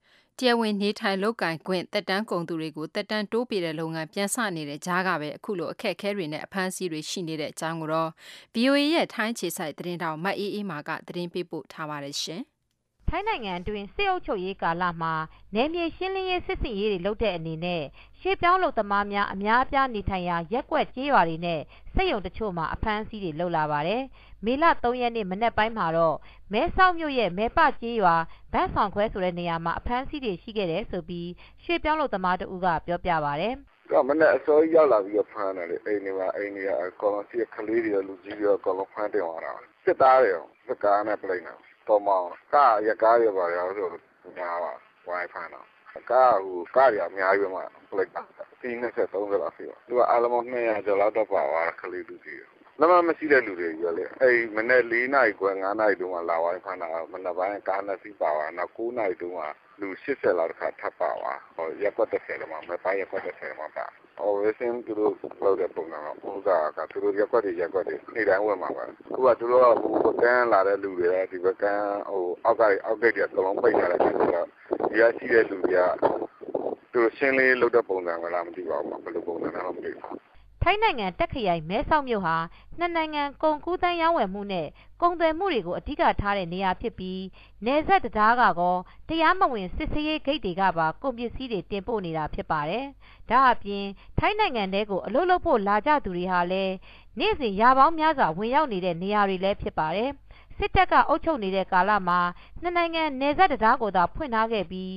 တရားဝင်နေထိုင်လုပ်ကိုင်ခွင့်သက်တမ်းကုန်သူတွေကိုသက်တမ်းတိုးပေးတဲ့လုပ်ငန်းပြန်စနေတဲ့ကြားကပဲအခုလိုအခက်အခဲတွေနဲ့အဖမ်းအဆီးတွေရှိနေတဲ့အကြောင်းကိုတော့ VOA ရဲ့ထိုင်းခြေစိုက်သတင်းတောင်မတ်အေးအေးမာကသတင်းပေးပို့ထားပါတယ်ရှင်။ထိုင်းနိုင်ငံတွင်စစ်အုပ်ချုပ်ရေးကာလမှာနယ်မြေရှင်းလင်းရေးစစ်စင်ရေးတွေလုပ်တဲ့အနေနဲ့ရှေးပြောင်းလုပ်သမားများအများအပြားနေထိုင်ရာရက်ွက်ကျေးရွာတွေနဲ့စက်ရုံတချို့မှာအဖမ်းအဆီးတွေလုပ်လာပါတယ်။ မေလ3ရက်နေ့မနက်ပိုင်းမှာတော့မဲဆောက်မြို့ရဲ့မဲပကျေးရွာဗတ်ဆောင်ခွဲဆိုတဲ့နေရာမှာအဖမ်းအဆီးတွေရှိခဲ့တယ်ဆိုပြီးရွှေပြောင်းလုပ်သမားတဦးကပြောပြပါတယ်။ကမနဲ့အစောကြီးရောက်လာပြီးတော့ဖမ်းတယ်လေအိမ်တွေမှာအိမ်တွေကအကောင်လုံးစီကလေးတွေလူကြီးတွေအကောင်လုံးဖမ်းတင်သွားတာစစ်သားတွေစကားနဲ့ပြိနေတော့မောင်ကားရကားရပါရောဆိုညာပါဝိုင်းဖမ်းတော့ကားဟိုကားရအများကြီးပဲမှပြလိုက်တာဒီ20 30လောက်ရှိပါသူကအားလုံး200ကျော်လောက်တော့ပါသွားခလေးလူကြီး လမ်းမမရှိတဲ့လူတွေကြီးလေအဲ့မနေ့၄နာရီခွဲ9နာရီတုန်းကလာဝိုင်းဖမ်းတာမနေ့ပိုင်းကားနဲ့စီးပါသွားနောက်9နာရီတုန်းကလူ80လောက်တစ်ခါထပ်ပါသွားဟောရက်ကွက်တစ်ဆယ်တော့မှမပိုင်းရက်ကွက်တစ်ဆယ်မှပါဟိုဝင်းစင်သူတို့လောက်တဲ့ပုံစံကပုံစံကသူတို့ရက်ကွက်တွေရက်ကွက်တွေနေတိုင်းဝင်မှာပါခုကသူတို့ကဟိုကန်းလာတဲ့လူတွေဒီဘက်ကန်းဟိုအောက်ကအောက်ကတွေအကုန်လုံးပိတ်ထားတယ်ဆိုတော့ဒီကရှိတဲ့လူတွေကသူရှင်းလေးလုပ်တဲ့ပုံစံကလားမသိပါဘူးဘယ်လိုပုံစံလဲမသိဘူး ထိုင်းနိုင်ငံတက်ခရိုင်မဲဆောက်မြို့ဟာနှစ်နိုင်ငံကုန်ကူးသန်းရောင်းဝယ်မှုနဲ့ကုန်သွယ်မှုတွေကိုအဓိကထားတဲ့နေရာဖြစ်ပြီးနယ်စပ်တရားကကောတရားမဝင်စစ်ဆေးရေးဂိတ်တွေကပါကုန်ပစ္စည်းတွေတင်ပို့နေတာဖြစ်ပါတယ်။ဒါအပြင်ထိုင်းနိုင်ငံထဲကိုအလုပ်လုပ်ဖို့လာကြသူတွေဟာလည်းနေ့စဉ်ရာပေါင်းများစွာဝင်ရောက်နေတဲ့နေရာတွေလည်းဖြစ်ပါတယ်။စစ်တပ်ကအုပ်ချုပ်နေတဲ့ကာလမှာနှစ်နိုင်ငံနယ်စပ်တရားကိုသာဖွင့်ထားခဲ့ပြီး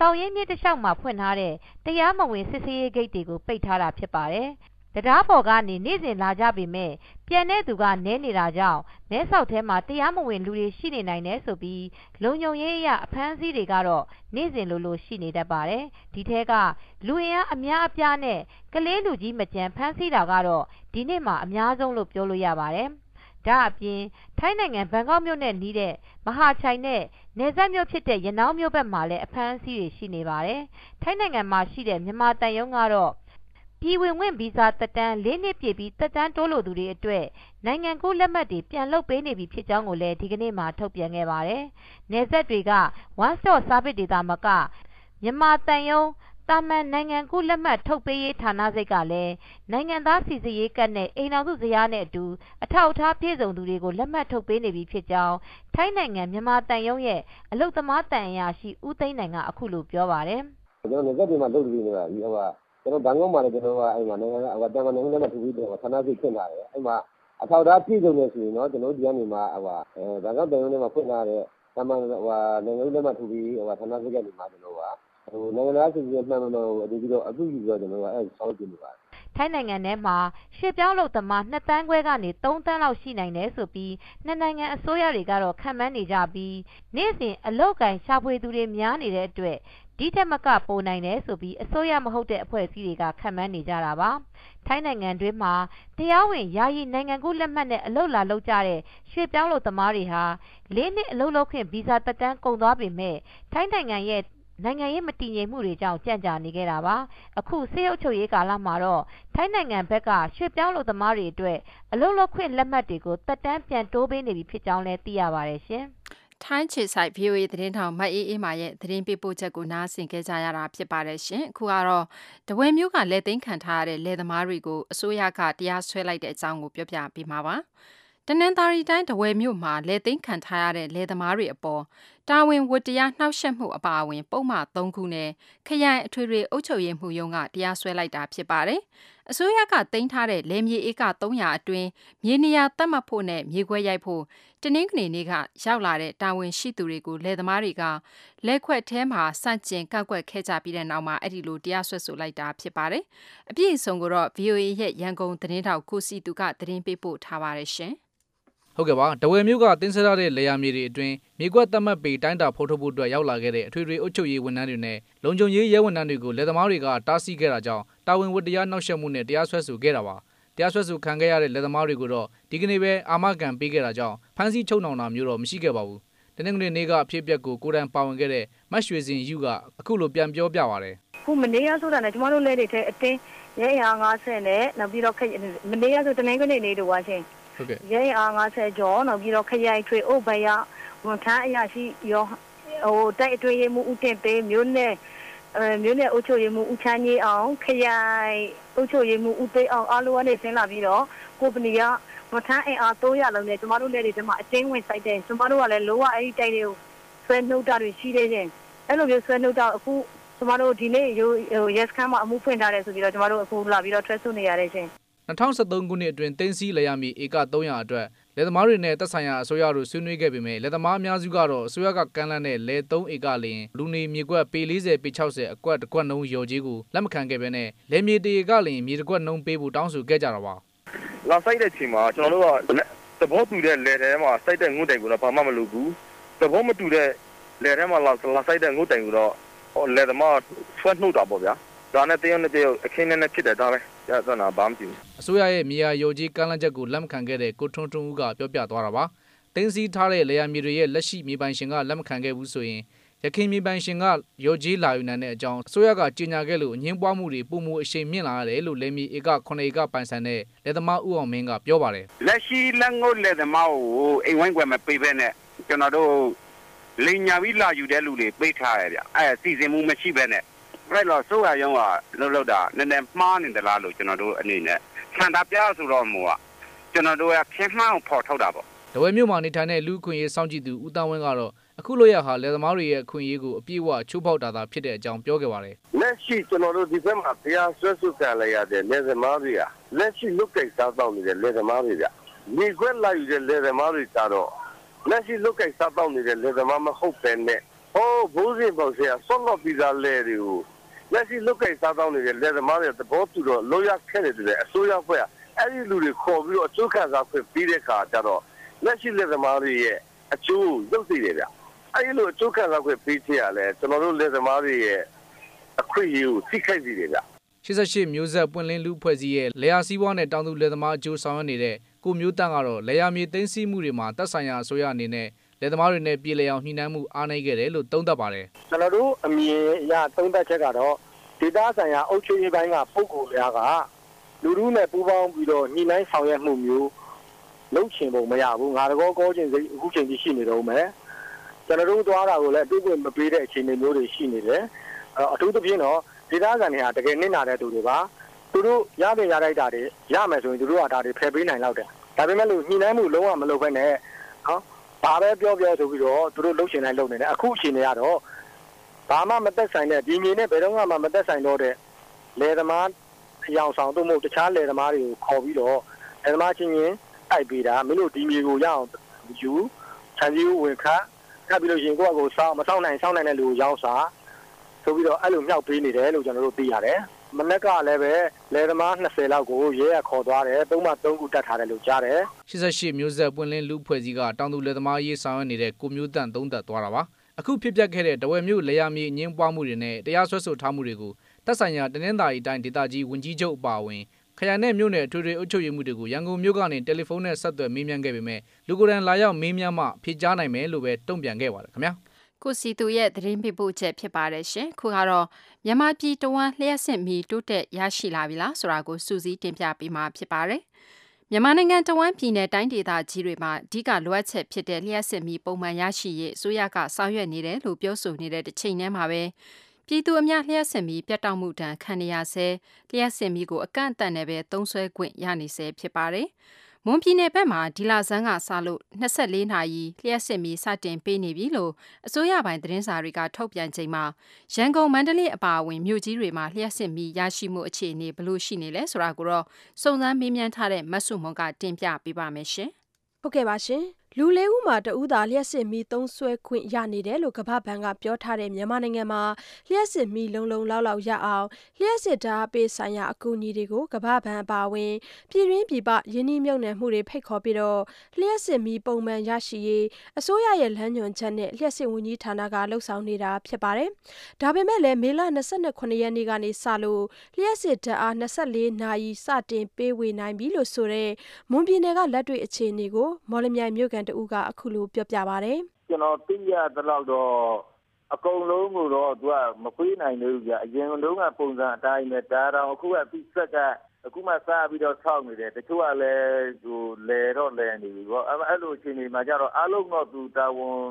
တောင်ရင်းမြစ်တစ်လျှောက်မှာဖွင့်ထားတဲ့တရားမဝင်စစ်ဆေးရေးဂိတ်တွေကိုပိတ်ထားတာဖြစ်ပါတယ်။ တရားပေါ်ကနေနေ့စဉ်လာကြပေမဲ့ပြန်တဲ့သူကနဲနေတာကြောင့်မဲဆောက်ထဲမှာတရားမဝင်လူတွေရှိနေနိုင်တယ်ဆိုပြီးလုံခြုံရေးအရအဖမ်းအဆီးတွေကတော့နေ့စဉ်လိုလိုရှိနေတတ်ပါတယ်ဒီထဲကလူအင်အားအများအပြားနဲ့ကလေးလူကြီးမကြမ်းဖမ်းဆီးတာကတော့ဒီနေ့မှာအများဆုံးလို့ပြောလို့ရပါတယ်ဒါအပြင်ထိုင်းနိုင်ငံဘန်ကောက်မြို့နဲ့နီးတဲ့မဟာချိုင်နဲ့နယ်စပ်မြို့ဖြစ်တဲ့ရနောင်းမြို့ဘက်မှာလည်းအဖမ်းအဆီးတွေရှိနေပါတယ်။ထိုင်းနိုင်ငံမှာရှိတဲ့မြန်မာတန်ယုံကတော့ ပြည်ဝင်ခွင့်ဗီဇာသက်တမ်း၄နှစ်ပြည့်ပြီးသက်တမ်းတိုးလိုသူတွေအတွက်နိုင်ငံကူးလက်မှတ်တွေပြန်လုပ်ပေးနေပြီဖြစ်ကြောင်းကိုလည်းဒီကနေ့မှာထုတ်ပြန်ခဲ့ပါတယ်။နယ်စပ်တွေက One Stop Service တွေသာမကမြန်မာသံရုံးသာမန်နိုင်ငံကူးလက်မှတ်ထုတ်ပေးရေးဌာနစိတ်ကလည်းနိုင်ငံသားစီစစ်ရေးကတ်နဲ့အိမ်ထောင်စုဇယားနဲ့အတူအထောက်အထားပြည့်စုံသူတွေကိုလက်မှတ်ထုတ်ပေးနေပြီဖြစ်ကြောင်းထိုင်းနိုင်ငံမြန်မာသံရုံးရဲ့အလုပ်သမားသံအရာရှိဦးသိန်းနိုင်ကအခုလိုပြောပါတယ်။ကျွန်တော်နယ်စပ်တွေမှာလုပ်ပြီးနေတာဒီဟိုက ကျွန်တော်ဘန်ကောက်မှာလည်းကျွန်တော်ကအဲ့မှာနိုင်ငံကတမန်နိုင်ငံနဲ့ထူပြီးတော့ဌာနစိတ်ဖြစ်လာတယ်အဲ့မှာအထောက်အထားပြည့်စုံနေဆိုရင်တော့ကျွန်တော်ဒီကနေမှဟိုဘန်ကောက်တန်ရုံးထဲမှာဖွင့်လာတဲ့တမန်ဟိုနိုင်ငံနဲ့မှထူပြီးဟိုဌာနစိတ်ကနေမှကျွန်တော်ကဟိုနိုင်ငံသားစီစဉ်မှန်မှန်ဟိုအတူပြီးတော့အခုယူပြီးတော့ကျွန်တော်ကအဲ့ဆောင်းကျင်နေပါတယ်ထိုင်းနိုင်ငံထဲမှာရွှေပြောင်းလုပ်သမား2တန်းခွဲကနေ3တန်းလောက်ရှိနိုင်တယ်ဆိုပြီးနှစ်နိုင်ငံအစိုးရတွေကတော့ခန့်မှန်းနေကြပြီးနေ့စဉ်အလောက်ကန်ရှာဖွေသူတွေများနေတဲ့အတွက် ဒီထက်မကပိုနိုင်တယ်ဆိုပြီးအစိုးရမဟုတ်တဲ့အဖွဲ့အစည်းတွေကခန့်မှန်းနေကြတာပါထိုင်းနိုင်ငံတွင်းမှာတရားဝင်ယာယီနိုင်ငံကူးလက်မှတ်နဲ့အလုပ်လာလုပ်ကြတဲ့ရွှေပြောင်းလုပ်သမားတွေဟာ၄နှစ်အလုပ်လုပ်ခွင့်ဗီဇာတက်တန်းကုန်သွားပေမဲ့ထိုင်းနိုင်ငံရဲ့နိုင်ငံရေးမတည်ငြိမ်မှုတွေကြောင့်ကြန့်ကြာနေခဲ့တာပါအခုစေရုပ်ချုပ်ရေးကာလမှာတော့ထိုင်းနိုင်ငံဘက်ကရွှေပြောင်းလုပ်သမားတွေအတွက်အလုပ်လုပ်ခွင့်လက်မှတ်တွေကိုတက်တန်းပြန်တိုးပေးနေပြီဖြစ်ကြောင်းလည်းသိရပါတယ်ရှင် ထိုင်းခြေဆိုင် VOA သတင်းထောင်မအေးအေးမာရဲ့သတင်းပေးပို့ချက်ကိုနားဆင်ခဲ့ကြရတာဖြစ်ပါတယ်ရှင်အခုကတော့တဝဲမျိုးကလက်သိမ်းခံထားရတဲ့လယ်သမားတွေကိုအစိုးရကတရားစွဲလိုက်တဲ့အကြောင်းကိုပြောပြပေးမှာပါတနင်္သာရီတိုင်းတဝယ်မြို့မှာလဲသိမ်းခံထားရတဲ့လဲသမားတွေအပေါ် တာဝန်ဝတ္တရားနှောက်ယှက်မှုအပါအဝင် ပုံမှန်၃ခုနဲ့ခရိုင်အထွေထွေအုပ်ချုပ်ရေးမှုရုံးကတရားစွဲလိုက်တာဖြစ်ပါတယ်။အစိုးရကသိမ်းထားတဲ့လယ်မြေဧက300အတွင်းမြေနေရာတတ်မှတ်ဖို့နဲ့မြေခွဲရိုက်ဖို့တနင်္ဂနွေနေ့ကရောက်လာတဲ့တာဝန်ရှိသူတွေကိုလယ်သမားတွေကလက်ခွက်ထဲမှာစန့်ကျင်ကောက်ွက်ခဲ့ကြပြီးတဲ့နောက်မှာအဲ့ဒီလိုတရားစွဲဆိုလိုက်တာဖြစ်ပါတယ်။အပြည့်အစုံကိုတော့ VOA ရဲ့ရန်ကုန်သတင်းထောက်ကိုစီသူကသတင်းပေးပို့ထားပါတယ်ရှင်။ ဟုတ်ကဲ့ပါတဝယ်မျိုးကတင်းဆရတဲ့လေယာမြေတွေအတွင်းမြေကွက်တတ်မှတ်ပေတိုင်းတာဖော်ထုတ်ဖို့အတွက်ရောက်လာခဲ့တဲ့အထွေထွေအုပ်ချုပ်ရေးဝန်ထမ်းတွေနဲ့လုံခြုံရေးရဲဝန်ထမ်းတွေကိုလက်သမားတွေကတားဆီးခဲ့တာကြောင့်တာဝန်ဝတ္တရားနှောက်ယှက်မှုနဲ့တရားစွဲဆိုခဲ့တာပါတရားစွဲဆိုခံခဲ့ရတဲ့လက်သမားတွေကိုတော့ဒီကနေ့ပဲအာမခံပေးခဲ့တာကြောင့်ဖမ်းဆီးချုပ်နှောင်တာမျိုးတော့မရှိခဲ့ပါဘူးတနင်္ဂနွေနေ့ကအဖြစ်အပျက်ကိုကိုယ်တိုင်ပါဝင်ခဲ့တဲ့မတ်ရွှေစင်ယူကအခုလိုပြန်ပြောပြပါရတယ်ခုမနေ့ကဆိုတာနဲ့ကျမတို့လက်တွေထဲအတင်းရဲရ50နဲ့နောက်ပြီးတော့မနေ့ကဆိုတနင်္ဂနွေနေ့တို့ပါရှင် ဟုတ်ကဲ့ရဲအား50ကျော်နောက်ပြီးတော့ခရိုင်ထွေအုပ်ဘရဝန်ထမ်းအရာရှိရောဟိုတိုက်အတွင်းရေးမှုဦးတင်ပေးမျိုးနဲ့အဲမျိုးနဲ့အုပ်ချုပ်ရေးမှုဦးချမ်းကြီးအောင်ခရိုင်အုပ်ချုပ်ရေးမှုဦးသိအောင်အားလုံးကနေဆင်းလာပြီးတော့ကိုပဏီကဝန်ထမ်းအင်အား300လုံးနဲ့ကျမတို့လက်တွေထဲမှာအတင်းဝင်စိုက်တယ်ကျမတို့ကလည်းလောကအဲ့ဒီတိုက်တွေကိုဆွဲနှုတ်တာတွေရှိသေးတယ်အဲ့လိုမျိုးဆွဲနှုတ်တာအခုကျမတို့ဒီနေ့ဟို yes ခန်းမှာအမှုဖွင့်ထားတယ်ဆိုပြီးတော့ကျမတို့အခုလာပြီးတော့ထွက်ဆုနေရတဲ့ရှင် 2013ခုနှစ်အတွင်းတင်းစီလည်ရမီဧက300အတွက်လယ်သမားတွေနဲ့သက်ဆိုင်ရာအစိုးရတို့ဆွေးနွေးခဲ့ပေမဲ့လယ်သမားအများစုကတော့အစိုးရကကမ်းလှမ်းတဲ့လယ်3ဧကလျင်လူနေမြေကွက်ပေ40ပေ60အကွက်တစ်ကွက်နှုံးရော်ကြီးကိုလက်မခံခဲ့ပဲနဲ့လယ်မြေတရေကလျင်မြေတစ်ကွက်နှုံးပေးဖို့တောင်းဆိုခဲ့ကြတာပါ။လာဆိုင်တဲ့ချိန်မှာကျွန်တော်တို့ကသဘောတူတဲ့လယ်ထဲမှာစိုက်တဲ့ငုတ်တိုင်ကိုတော့ဘာမှမလုပ်ဘူး။သဘောမတူတဲ့လယ်ထဲမှာလာလာစိုက်တဲ့ငုတ်တိုင်ကိုတော့လယ်သမားဆွဲနှုတ်တာပေါ့ဗျာ။ဒါနဲ့တယောက်နဲ့တယောက်အခင်းနဲ့ဖြစ်တယ်ဒါပဲ။ ပြဿနာဘာမှမဖြစ်ဘူးအစိုးရရဲ့မြေယာယိုကြီးကမ်းလှမ်းချက်ကိုလက်မခံခဲ့တဲ့ကိုထွန်းထွန်းဦးကပြောပြသွားတာပါတင်းစီထားတဲ့လေယာမြေတွေရဲ့လက်ရှိမြေပိုင်ရှင်ကလက်မခံခဲ့ဘူးဆိုရင်ရခိုင်မြေပိုင်ရှင်ကရော်ကြီးလာယူနိုင်တဲ့အကြောင်းအစိုးရကကြေညာခဲ့လို့အငင်းပွားမှုတွေပုံမှုအရှိန်မြင့်လာရတယ်လို့လေမီဧက9ဧကပိုင်ဆိုင်တဲ့လက်သမားဦးအောင်မင်းကပြောပါတယ်လက်ရှိလက်ငုတ်လက်သမားကိုအိမ်ဝိုင်းကွယ်မပေးဘဲနဲ့ကျွန်တော်တို့လိန်ညာပြီးလာယူတဲ့လူတွေပေးထားရဗျအဲစီစဉ်မှုမရှိဘဲနဲ့ အဲ့တော့ဆိုရရုံးကလှုပ်လှုပ်တာနည်းနည်းမှားနေသလားလို့ကျွန်တော်တို့အနေနဲ့ဆန္ဒပြဆိုတော့မို့ကကျွန်တော်တို့ကခင်းမှန်းဖော်ထုတ်တာပေါ့တဝဲမြို့မှာနေထိုင်တဲ့လူခွင့်ရေးစောင့်ကြည့်သူဦးတန်းဝင်းကတော့အခုလိုရဟာလယ်သမားတွေရဲ့ခွင့်ရေးကိုအပြည့်အဝချိုးဖောက်တာသာဖြစ်တဲ့အကြောင်းပြောခဲ့ပါတယ်လက်ရှိကျွန်တော်တို့ဒီဘက်မှာဖျားဆွဲဆုခံလိုက်ရတဲ့လယ်သမားတွေကလက်ရှိလုတ်ကိစ္စတောက်နေတဲ့လယ်သမားတွေကမြေခွက်လာယူတဲ့လယ်သမားတွေကတော့လက်ရှိလုတ်ကိစ္စတောက်နေတဲ့လယ်သမားမဟုတ်ပဲနဲ့ဟိုးဘိုးစင်ပေါ့ဆရာဆော့လော့ပီဇာလဲတွေကို လက်ရှိလုတ်ကိစ္စတောင်းနေတဲ့လက်သမားတွေသဘောတူတော့လိုရခဲ့တယ်တဲ့အစိုးရဖွဲ့အဲ့ဒီလူတွေခေါ်ပြီးတော့အကျိုးခံစားခွင့်ပြီးတဲ့အခါကျတော့လက်ရှိလက်သမားတွေရဲ့အကျိုးရုပ်သိတယ်ဗျအဲ့ဒီလိုအကျိုးခံစားခွင့်ပြီးချင်ရလဲကျွန်တော်တို့လက်သမားတွေရဲ့အခွင့်အရေးကိုထိခိုက်စေတယ်ဗျ88မျိုးဆက်ပွင့်လင်းလူဖွဲ့စည်းရဲ့လေယာစီးပွားနဲ့တောင်သူလယ်သမားအကျိုးဆောင်ရွက်နေတဲ့ကိုမျိုးတန့်ကတော့လေယာမြေသိမ်းဆည်းမှုတွေမှာတပ်ဆိုင်ရာအစိုးရအနေနဲ့ လယ်သမားတွေနဲ့ပြည်လည်အောင်ညှိနှိုင်းမှုအားနည်းခဲ့တယ်လို့သုံးသပ်ပါတယ်ကျွန်တော်တို့အမြင်အရသုံးသပ်ချက်ကတော့ဒေသဆိုင်ရာအုပ်ချုပ်ရေးပိုင်းကပုံကိုယ်များကလူလူနဲ့ပူးပေါင်းပြီးတော့ညှိနှိုင်းဆောင်ရွက်မှုမျိုးလုပ်ချင်ပုံမရဘူးငါတကောကောချင်းစိအခုချိန်ကြီးရှိနေတော့မယ်ကျွန်တော်တို့သွားတာကိုလည်းအတူတူမပေးတဲ့အခြေအနေမျိုးတွေရှိနေတယ်အထူးသဖြင့်တော့ဒေသခံတွေကတကယ်နစ်နာတဲ့သူတွေပါသူတို့ရတဲ့ရလိုက်တာတွေရမယ်ဆိုရင်သူတို့ကဒါတွေဖယ်ပေးနိုင်တော့တယ်ဒါပေမဲ့လို့ညှိနှိုင်းမှုလုံးဝမလုပ်ဘဲနဲ့နော် ဘာပဲပြောပြောဆိုပြီးတော့သူတို့လှုပ်ရှင်တိုင်းလုပ်နေတယ်အခုအချိန်တွေကတော့ဘာမှမသက်ဆိုင်တဲ့ဒီမြေနဲ့ဘယ်တော့မှမသက်ဆိုင်တော့တဲ့လယ်သမားအယောင်ဆောင်တို့မဟုတ်တခြားလယ်သမားတွေကိုခေါ်ပြီးတော့လယ်သမားချင်းချင်းတိုက်ပေးတာမင်းတို့ဒီမြေကိုရအောင်ယူခြံစည်းကိုဝင်ခတ်ထပ်ပြီးလို့ရင်ကိုယ့်အကိုစောင်းမစောင်းနိုင်စောင်းနိုင်တဲ့လူကိုရောင်းစားဆိုပြီးတော့အဲ့လိုမြောက်ပေးနေတယ်လို့ကျွန်တော်တို့သိရတယ် မနက်ကလည်းပဲလယ်သမား20လောက်ကိုရဲရခေါ်သွားတယ်သုံးမှ3ခုတတ်ထားတယ်လို့ကြားတယ်88မျိုးဆက်ပွင့်လင်းလူဖွဲ့စည်းကတောင်သူလယ်သမားရေးဆောင်ရွက်နေတဲ့ကိုမျိုးတန့်သုံးသက်သွားတာပါအခုဖြစ်ပျက်ခဲ့တဲ့တဝယ်မြို့လေယာမြေအငင်းပွားမှုတွေနဲ့တရားစွဲဆိုထားမှုတွေကိုတပ်ဆိုင်ရာတနင်္သာရီတိုင်းဒေသကြီးဝန်ကြီးချုပ်အပါအဝင်ခရိုင်နဲ့မြို့နယ်အထွေထွေအုပ်ချုပ်ရေးမှုတွေကိုရန်ကုန်မြို့ကနေတယ်လီဖုန်းနဲ့ဆက်သွယ်မေးမြန်းခဲ့ပေမဲ့လူကိုယ်တိုင်လာရောက်မေးမြန်းမှဖြေကြားနိုင်မယ်လို့ပဲတုံ့ပြန်ခဲ့ပါတယ်ခင်ဗျာကိုစီတူရဲ့သတင်းပေးပို့ချက်ဖြစ်ပါတယ်ရှင်ခုကတော့ မြန်မာပြည်တဝမ်းလျှက်စစ်မီတိုးတက်ရရှိလာပြီလားဆိုတာကိုစူးစီးတင်ပြပေးမှာဖြစ်ပါတယ်မြန်မာနိုင်ငံတဝမ်းပြည်နယ်တိုင်းဒေသကြီးတွေမှာအဓိကလိုအပ်ချက်ဖြစ်တဲ့လျှက်စစ်မီပုံမှန်ရရှိရေးအစိုးရကဆောင်ရွက်နေတယ်လို့ပြောဆိုနေတဲ့တစ်ချိန်တည်းမှာပဲပြည်သူအများလျှက်စစ်မီပြတ်တောက်မှုတံခံရဆဲလျှက်စစ်မီကိုအကန့်အသတ်နဲ့ပဲသုံးဆွဲခွင့်ရနေဆဲဖြစ်ပါတယ်။ မွန်ပြည်နယ်ဘက်မှာဒီလဆန်းကစလို့24နာရီလျှက်စစ်မီစတင်ပေးနေပြီလို့အစိုးရပိုင်းသတင်းစာတွေကထုတ်ပြန်ချိန်မှာရန်ကုန်မန္တလေးအပါအဝင်မြို့ကြီးတွေမှာလျှက်စစ်မီရရှိမှုအခြေအနေဘလို့ရှိနေလဲဆိုတာကိုတော့စုံစမ်းမေးမြန်းထားတဲ့မဆုမွန်ကတင်ပြပေးပါမယ်ရှင်။ဟုတ်ကဲ့ပါရှင်။ လူလေးဦးမှာတဦးသာလျှက်စစ်မီသုံးဆွဲခွင့်ရနေတယ်လို့ကမ္ဘာ့ဘဏ်ကပြောထားတဲ့မြန်မာနိုင်ငံမှာလျှက်စစ်မီလုံလုံလောက်လောက်ရအောင်လျှက်စစ်ဓာတ်အားပေးဆိုင်ရာအကူအညီတွေကိုကမ္ဘာ့ဘဏ်အပါအဝင်ပြည်တွင်းပြည်ပရင်းနှီးမြှုပ်နှံမှုတွေဖိတ်ခေါ်ပြီးလျှပ်စစ်မီးပုံမှန်ရရှိရေးအစိုးရရဲ့လမ်းညွှန်ချက်နဲ့လျှပ်စစ်ဝန်ကြီးဌာနကလုပ်ဆောင်နေတာဖြစ်ပါတယ်။ဒါပေမဲ့လည်းမေလ၂၇ရက်နေ့ကနေစလို့လျှပ်စစ်ဓာတ်အား၂၄နာရီစတင်ပေးဝေနိုင်ပြီလို့ဆိုတဲ့မွန်ပြည်နယ်ကလက်တွေ့အခြေအနေကိုမော်လမြိုင်မြို့ခံတဦးကအခုလိုပြောပြပါတယ်။“ကျနော်သိရသလောက်တော့အကုန်လုံးကိုတော့သူကမပေးနိုင်သေးဘူးဗျ။အရင်တုန်းကပုံစံအတိုင်းပဲ။ဒါတောင်အခုကသူ့စက်ကအခုမှစပြီးတော့ဆောက်နေတယ်။တချို့ကလည်းလည်တော့လည်နေပြီပေါ့။အဲလိုအခြေအနေမှာကျတော့အားလုံးတော့သူတာဝန်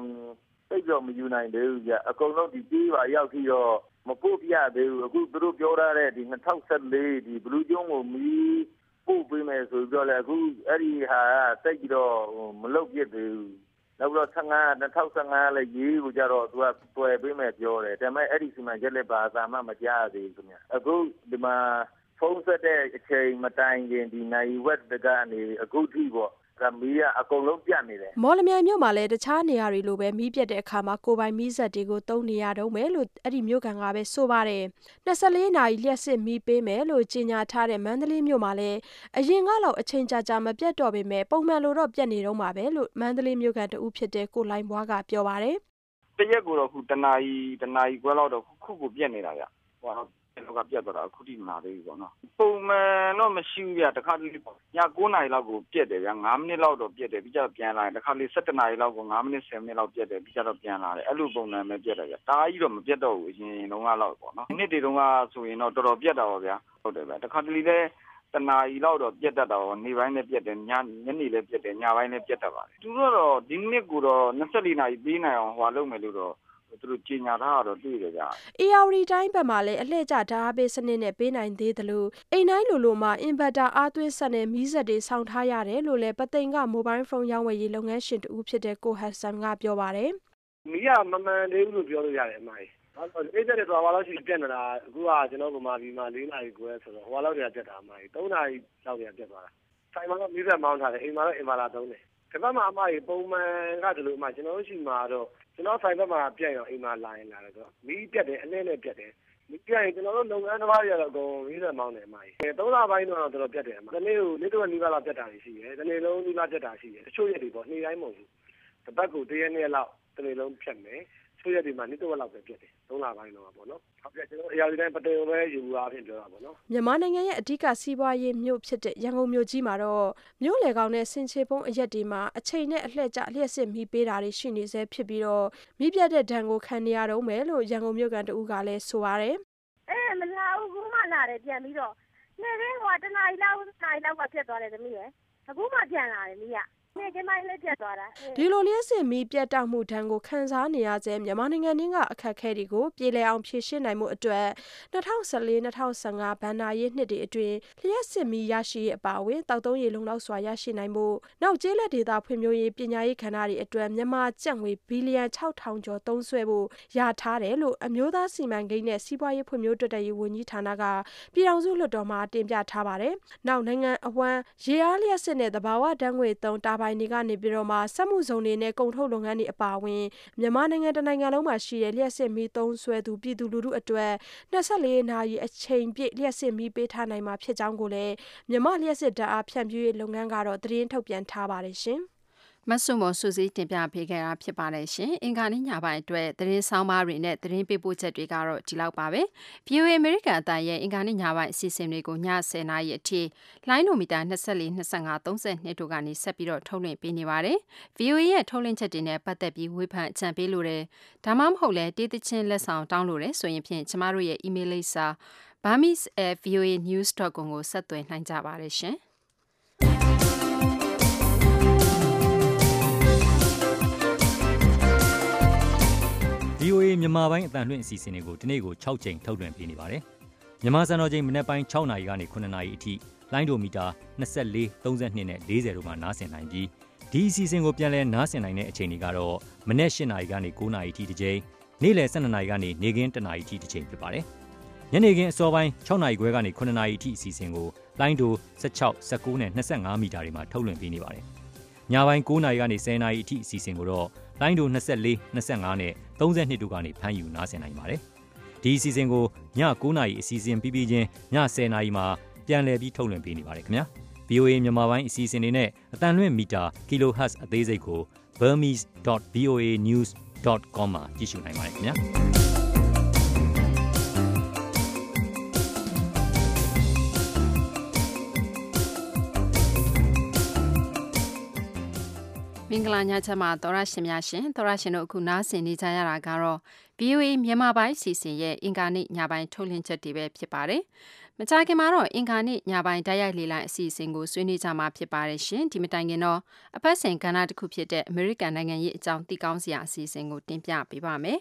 သိပ်တော့မယူနိုင်သေးဘူးဗျ။အကုန်လုံးဒီကြေးရွာရောက်ထိတော့မပို့ပြသေးဘူး။အခုသူတို့ပြောထားတဲ့၂၀၁၄ဘီလူးကျွန်းကိုမီး ပို့ပေးမယ်ဆိုပြီးတော့လည်းအခုအဲဒီဟာကသိပ်ပြီးတော့မလုပ်ဖြစ်သေးဘူး။နောက်ပြီးတော့၂၀၁၅ကလည်းရေးကိုကျတော့သူကသွယ်ပေးမယ်ပြောတယ်။ဒါပေမဲ့အဲဒီစီမံချက်လည်းဘာအသံမှမကြားရသေးဘူးခင်ဗျ။အခုဒီမှာဖုန်းဆက်တဲ့အချိန်မတိုင်ခင်ဒီနာရီဝက်ကနေအခုထိပေါ့ မီးကအကုန်လုံးပြတ်နေတယ်။မော်လမြိုင်မြို့မှာလည်းတခြားနေရာတွေလိုပဲမီးပြတ်တဲ့အခါမှာကိုယ်ပိုင်မီးစက်တွေကိုသုံးနေရတုန်းပဲလို့အဲဒီမြို့ခံကပဲဆိုပါတယ်။၂၄နာရီလျှပ်စစ်မီးပေးမယ်လို့ကြေညာထားတဲ့မန္တလေးမြို့မှာလည်းအရင်ကလောက်အချိန်ကြာကြာမပြတ်တော့ပေမဲ့ပုံမှန်လိုတော့ပြတ်နေတုန်းပါပဲလို့မန္တလေးမြို့ခံတဦးဖြစ်တဲ့ကိုလှိုင်ဘွားကပြောပါတယ်။“တရက်ကိုတော့တနာရီ၊တနာရီခွဲလောက်တော့ခုကိုပြတ်နေတာဗျ လောက်ကပြတ်သွားတာအခုထိမလာသေးဘူးပေါ့နော်ပုံမှန်တော့မရှိဘူးဗျတခါတလေပေါ့ည9နာရီလောက်ကိုပြက်တယ်ဗျ9မိနစ်လောက်တော့ပြက်တယ်ပြီးကြတော့ပြန်လာတယ်တခါလေ17နာရီလောက်ကို9မိနစ်10မိနစ်လောက်ပြက်တယ်ပြီးကြတော့ပြန်လာတယ်အဲ့လိုပုံစံပဲပြက်တယ်ဗျတားကြီးတော့မပြက်တော့ဘူးအရင်တုန်းကလောက်ပေါ့နော်နှစ်တွေတုန်းကဆိုရင်တော့တော်တော်ပြက်တာပါဗျာဟုတ်တယ်ဗျတခါတလေလည်းတနာရီလောက်တော့ပြက်တတ်တာပေါ့နေပိုင်းလည်းပြက်တယ်ညညနေလည်းပြက်တယ်ညပိုင်းလည်းပြက်တတ်ပါတယ်သူတို့တော့ဒီမိနစ်ကိုတော့24နာရီပေးနိုင်အောင်ဟွာလုပ်မယ်လို့တော့ သူတို့ကြေညာထားတာတော့တွေ့တယ်ဗျ။ဧရာဝတီတိုင်းဘက်မှာလည်းအလှည့်ကျဓာတ်အားပေးစနစ်နဲ့ပေးနိုင်သေးသလိုအိမ်တိုင်းလိုလိုမှာအင်ဗက်တာအားသွင်းစက်နဲ့မီးစက်တွေဆောင်းထားရတယ်လို့လည်းပုသိမ်ကမိုဘိုင်းဖုန်းရောင်းဝယ်ရေးလုပ်ငန်းရှင်တဦးဖြစ်တဲ့ကိုဟတ်ဆန်ကပြောပါတယ်။“မီးကမမှန်သေးဘူးလို့ပြောလို့ရတယ်အမရေ။ဘာလို့လဲဆိုတော့အေးစက်တွေဆိုတာဟိုလောက်အထိပြတ်နေတာအခုကကျနော်တို့ဗမာပြည်မှာ၄နာရီခွဲဆိုတော့ဟိုလောက်တည်းကပြတ်တာအမရေ။၃နာရီလောက်တည်းကပြတ်သွားတာ။ဆိုင်မှာတော့မီးစက်မောင်းထားတယ်။အိမ်မှာတော့အင်ဗာတာသုံးတယ်။ ဒီဘက်မှာအမရေပုံမှန်ကဒီလိုကျနော်တို့ဆီမှာတော့ကျနော့်ဆိုင်ဘက်မှာပြတ်ရင်အိမ်မှာလာရင်လာတယ်ဆိုတော့မီးပြတ်တယ်အလှည့်နဲ့ပြတ်တယ်မီးပြတ်ရင်ကျနော်တို့လုပ်ငန်းသမားတွေကတော့အကုန်မီးစက်မောင်းတယ်အမရေသုံးလပိုင်းတော့တော်တော်ပြတ်တယ်အမတနေ့ကိုနေ့တစ်ဝက်နီးပါးလောက်ပြတ်တာတွေရှိတယ်တနေ့လုံးနီးပါးပြတ်တာရှိတယ်တချို့ရက်တွေပေါ့နေ့တိုင်းမဟုတ်ဘူးတပတ်ကိုတရက်နှစ်ရက်လောက်တနေ့လုံးဖြတ်မယ် ချို့ရက်တွေမှာနေ့တစ်ဝက်လောက်ပဲပြတ်တယ်သုံးလပိုင်းတော့ပေါ့နော်ဟုတ်ကဲ့ကျွန်တော်အရာဒီတိုင်းပတေုံပဲယူအားဖြင့်ပြောတာပေါ့နော်မြန်မာနိုင်ငံရဲ့အဓိကစီးပွားရေးမြို့ဖြစ်တဲ့ရန်ကုန်မြို့ကြီးမှာတော့မြို့လေကောင်နဲ့စင်ချေပုံးအရက်တွေမှာအချိန်နဲ့အလှည့်ကျလျှက်စစ်မီးပေးတာတွေရှိနေဆဲဖြစ်ပြီးတော့မိပြတ်တဲ့ဒဏ်ကိုခံနေရတော့မယ်လို့ရန်ကုန်မြို့ကန်တဦးကလည်းဆိုပါတယ်အဲမလာဘူးခုမှလာတယ်ပြန်ပြီးတော့နေ့ကဟိုတနားရီလောက်နာရီလောက်ကပြတ်သွားတယ်သမီးရယ်အခုမှပြန်လာတယ်မိ ကဒီလိုလျှပ်စစ်မီးပြတ်တောက်မှုဒဏ်ကိုခံစားနေရဆဲမြန်မာနိုင်ငံတွင်းကအခက်အခဲတွေကိုပြေလည်အောင်ဖြေရှင်းနိုင်မှုအတွက်2014-2015ဘဏ္ဍာရေးနှစ်တွေအတွင်းလျှပ်စစ်မီးရရှိရေးအပါအဝင်တောက်သုံးရေလုံလောက်စွာရရှိနိုင်ဖို့နောက်ကျေးလက်ဒေသဖွံ့ဖြိုးရေးပညာရေးကဏ္ဍတွေအတွက်မြန်မာကျပ်ငွေဘီလီယံ6000ကျော်သုံးစွဲဖို့ရထားတယ်လို့အမျိုးသားစီမံကိန်းနဲ့စီးပွားရေးဖွံ့ဖြိုးတိုးတက်ရေးဝန်ကြီးဌာနကပြည်ထောင်စုလွှတ်တော်မှာတင်ပြထားပါတယ်။နောက်နိုင်ငံအဝန်းရေအားလျှပ်စစ်နဲ့သဘာဝဓာတ်ငွေသုံးတာဘိုင်တွေကနေပြီးတော့မှစက်မှုဇုံတွေနဲ့ကုန်ထုတ်လုပ်ငန်းတွေအပါအဝင်မြန်မာနိုင်ငံတနိုင်ငံလုံးမှာရှိတဲ့လျှက်စစ်မီးသုံးဆွဲသူပြည်သူလူထုအတွက်24နာရီအချိန်ပြည့်လျှက်စစ်မီးပေးထားနိုင်မှာဖြစ်ကြောင်းကိုလည်းမြန်မာလျှက်စစ်ဓာတ်အားဖြန့်ဖြူးရေးလုပ်ငန်းကတော့သတင်းထုတ်ပြန်ထားပါတယ်ရှင်။ မဆုမစုစည်းတင်ပြပေးခဲ့တာဖြစ်ပါတယ်ရှင်။အင်္ဂါနေ့ညပိုင်းအတွက်သတင်းဆောင်ပါတွေနဲ့သတင်းပေးပို့ချက်တွေကတော့ဒီလောက်ပါပဲ။ VOA American အတန်ရဲ့အင်္ဂါနေ့ညပိုင်းအစီအစဉ်တွေကိုည10:00နာရီအထိလိုင်းနိုမီတာ24 25 32တို့ကနေဆက်ပြီးတော့ထုတ်လွှင့်ပေးနေပါတယ်။ VOA ရဲ့ထုတ်လွှင့်ချက်တွေနဲ့ပတ်သက်ပြီးဝေဖန်အကြံပေးလို့တယ်။ဒါမှမဟုတ်လဲတေးသချင်းလက်ဆောင်တောင်းလို့တယ်ဆိုရင်ဖြင့်ကျမတို့ရဲ့ email လိပ်စာ burmese@voanews.com ကိုဆက်သွယ်နိုင်ကြပါတယ်ရှင်။ VOA မြန်မာပိုင်းအတန်လွှင့်အစီအစဉ်တွေကိုဒီနေ့ကို6ချိန်ထုတ်လွှင့်ပေးနေပါတယ်။မြန်မာစံတော်ချိန်မနေ့ပိုင်း6နာရီကနေ9နာရီအထိလိုင်းဒိုမီတာ24 32နဲ့40တို့မှာနားဆင်နိုင်ပြီးဒီအစီအစဉ်ကိုပြန်လည်နားဆင်နိုင်တဲ့အချိန်တွေကတော့မနေ့၈နာရီကနေ9နာရီထိတစ်ချိန်နေ့လယ်12နာရီကနေနေ့ခင်း1နာရီထိတစ်ချိန်ဖြစ်ပါတယ်။ညနေခင်းအစောပိုင်း6နာရီခွဲကနေ9နာရီထိအစီအစဉ်ကိုလိုင်းဒို16 19နဲ့25မီတာတွေမှာထုတ်လွှင့်ပေးနေပါတယ်။ညပိုင်း9နာရီကနေ10နာရီအထိအစီအစဉ်ကိုတော့ လိုင်းဒို24 25နဲ့32တို့ကနေဖမ်းယူနားဆင်နိုင်ပါတယ်။ဒီအစီအစဉ်ကိုည9နာရီအစီအစဉ်ပြီးပြီးချင်းည10နာရီမှာပြန်လည်ပြီးထုတ်လွှင့်ပေးနေပါတယ်ခင်ဗျာ။ VOA မြန်မာပိုင်းအစီအစဉ်တွေနဲ့အတန်လွင့်မီတာ kHz အသေးစိတ်ကို burmese.voanews.com မှာကြည့်ရှုနိုင်ပါတယ်ခင်ဗျာ မင်္ဂလာညချမ်းပါသောရရှင်များရှင်သောရရှင်တို့အခုနားဆင်နေကြရတာကတော့ VOA မြန်မာပိုင်းစီစဉ်ရဲ့အင်ကာနိညပိုင်းထုတ်လင်းချက်တွေပဲဖြစ်ပါတယ်မကြခင်မှာတော့အင်္ဂါနေ့ညပိုင်းတိုက်ရိုက်လေလိုင်းအစီအစဉ်ကိုဆွေးနွေးကြမှာဖြစ်ပါတယ်ရှင်ဒီမတိုင်ခင်တော့အဖက်ဆင်ကဏ္ဍတစ်ခုဖြစ်တဲ့အမေရိကန်နိုင်ငံရေးအကြောင်းသိကောင်းစရာအစီအစဉ်ကိုတင်ပြပေးပါမယ်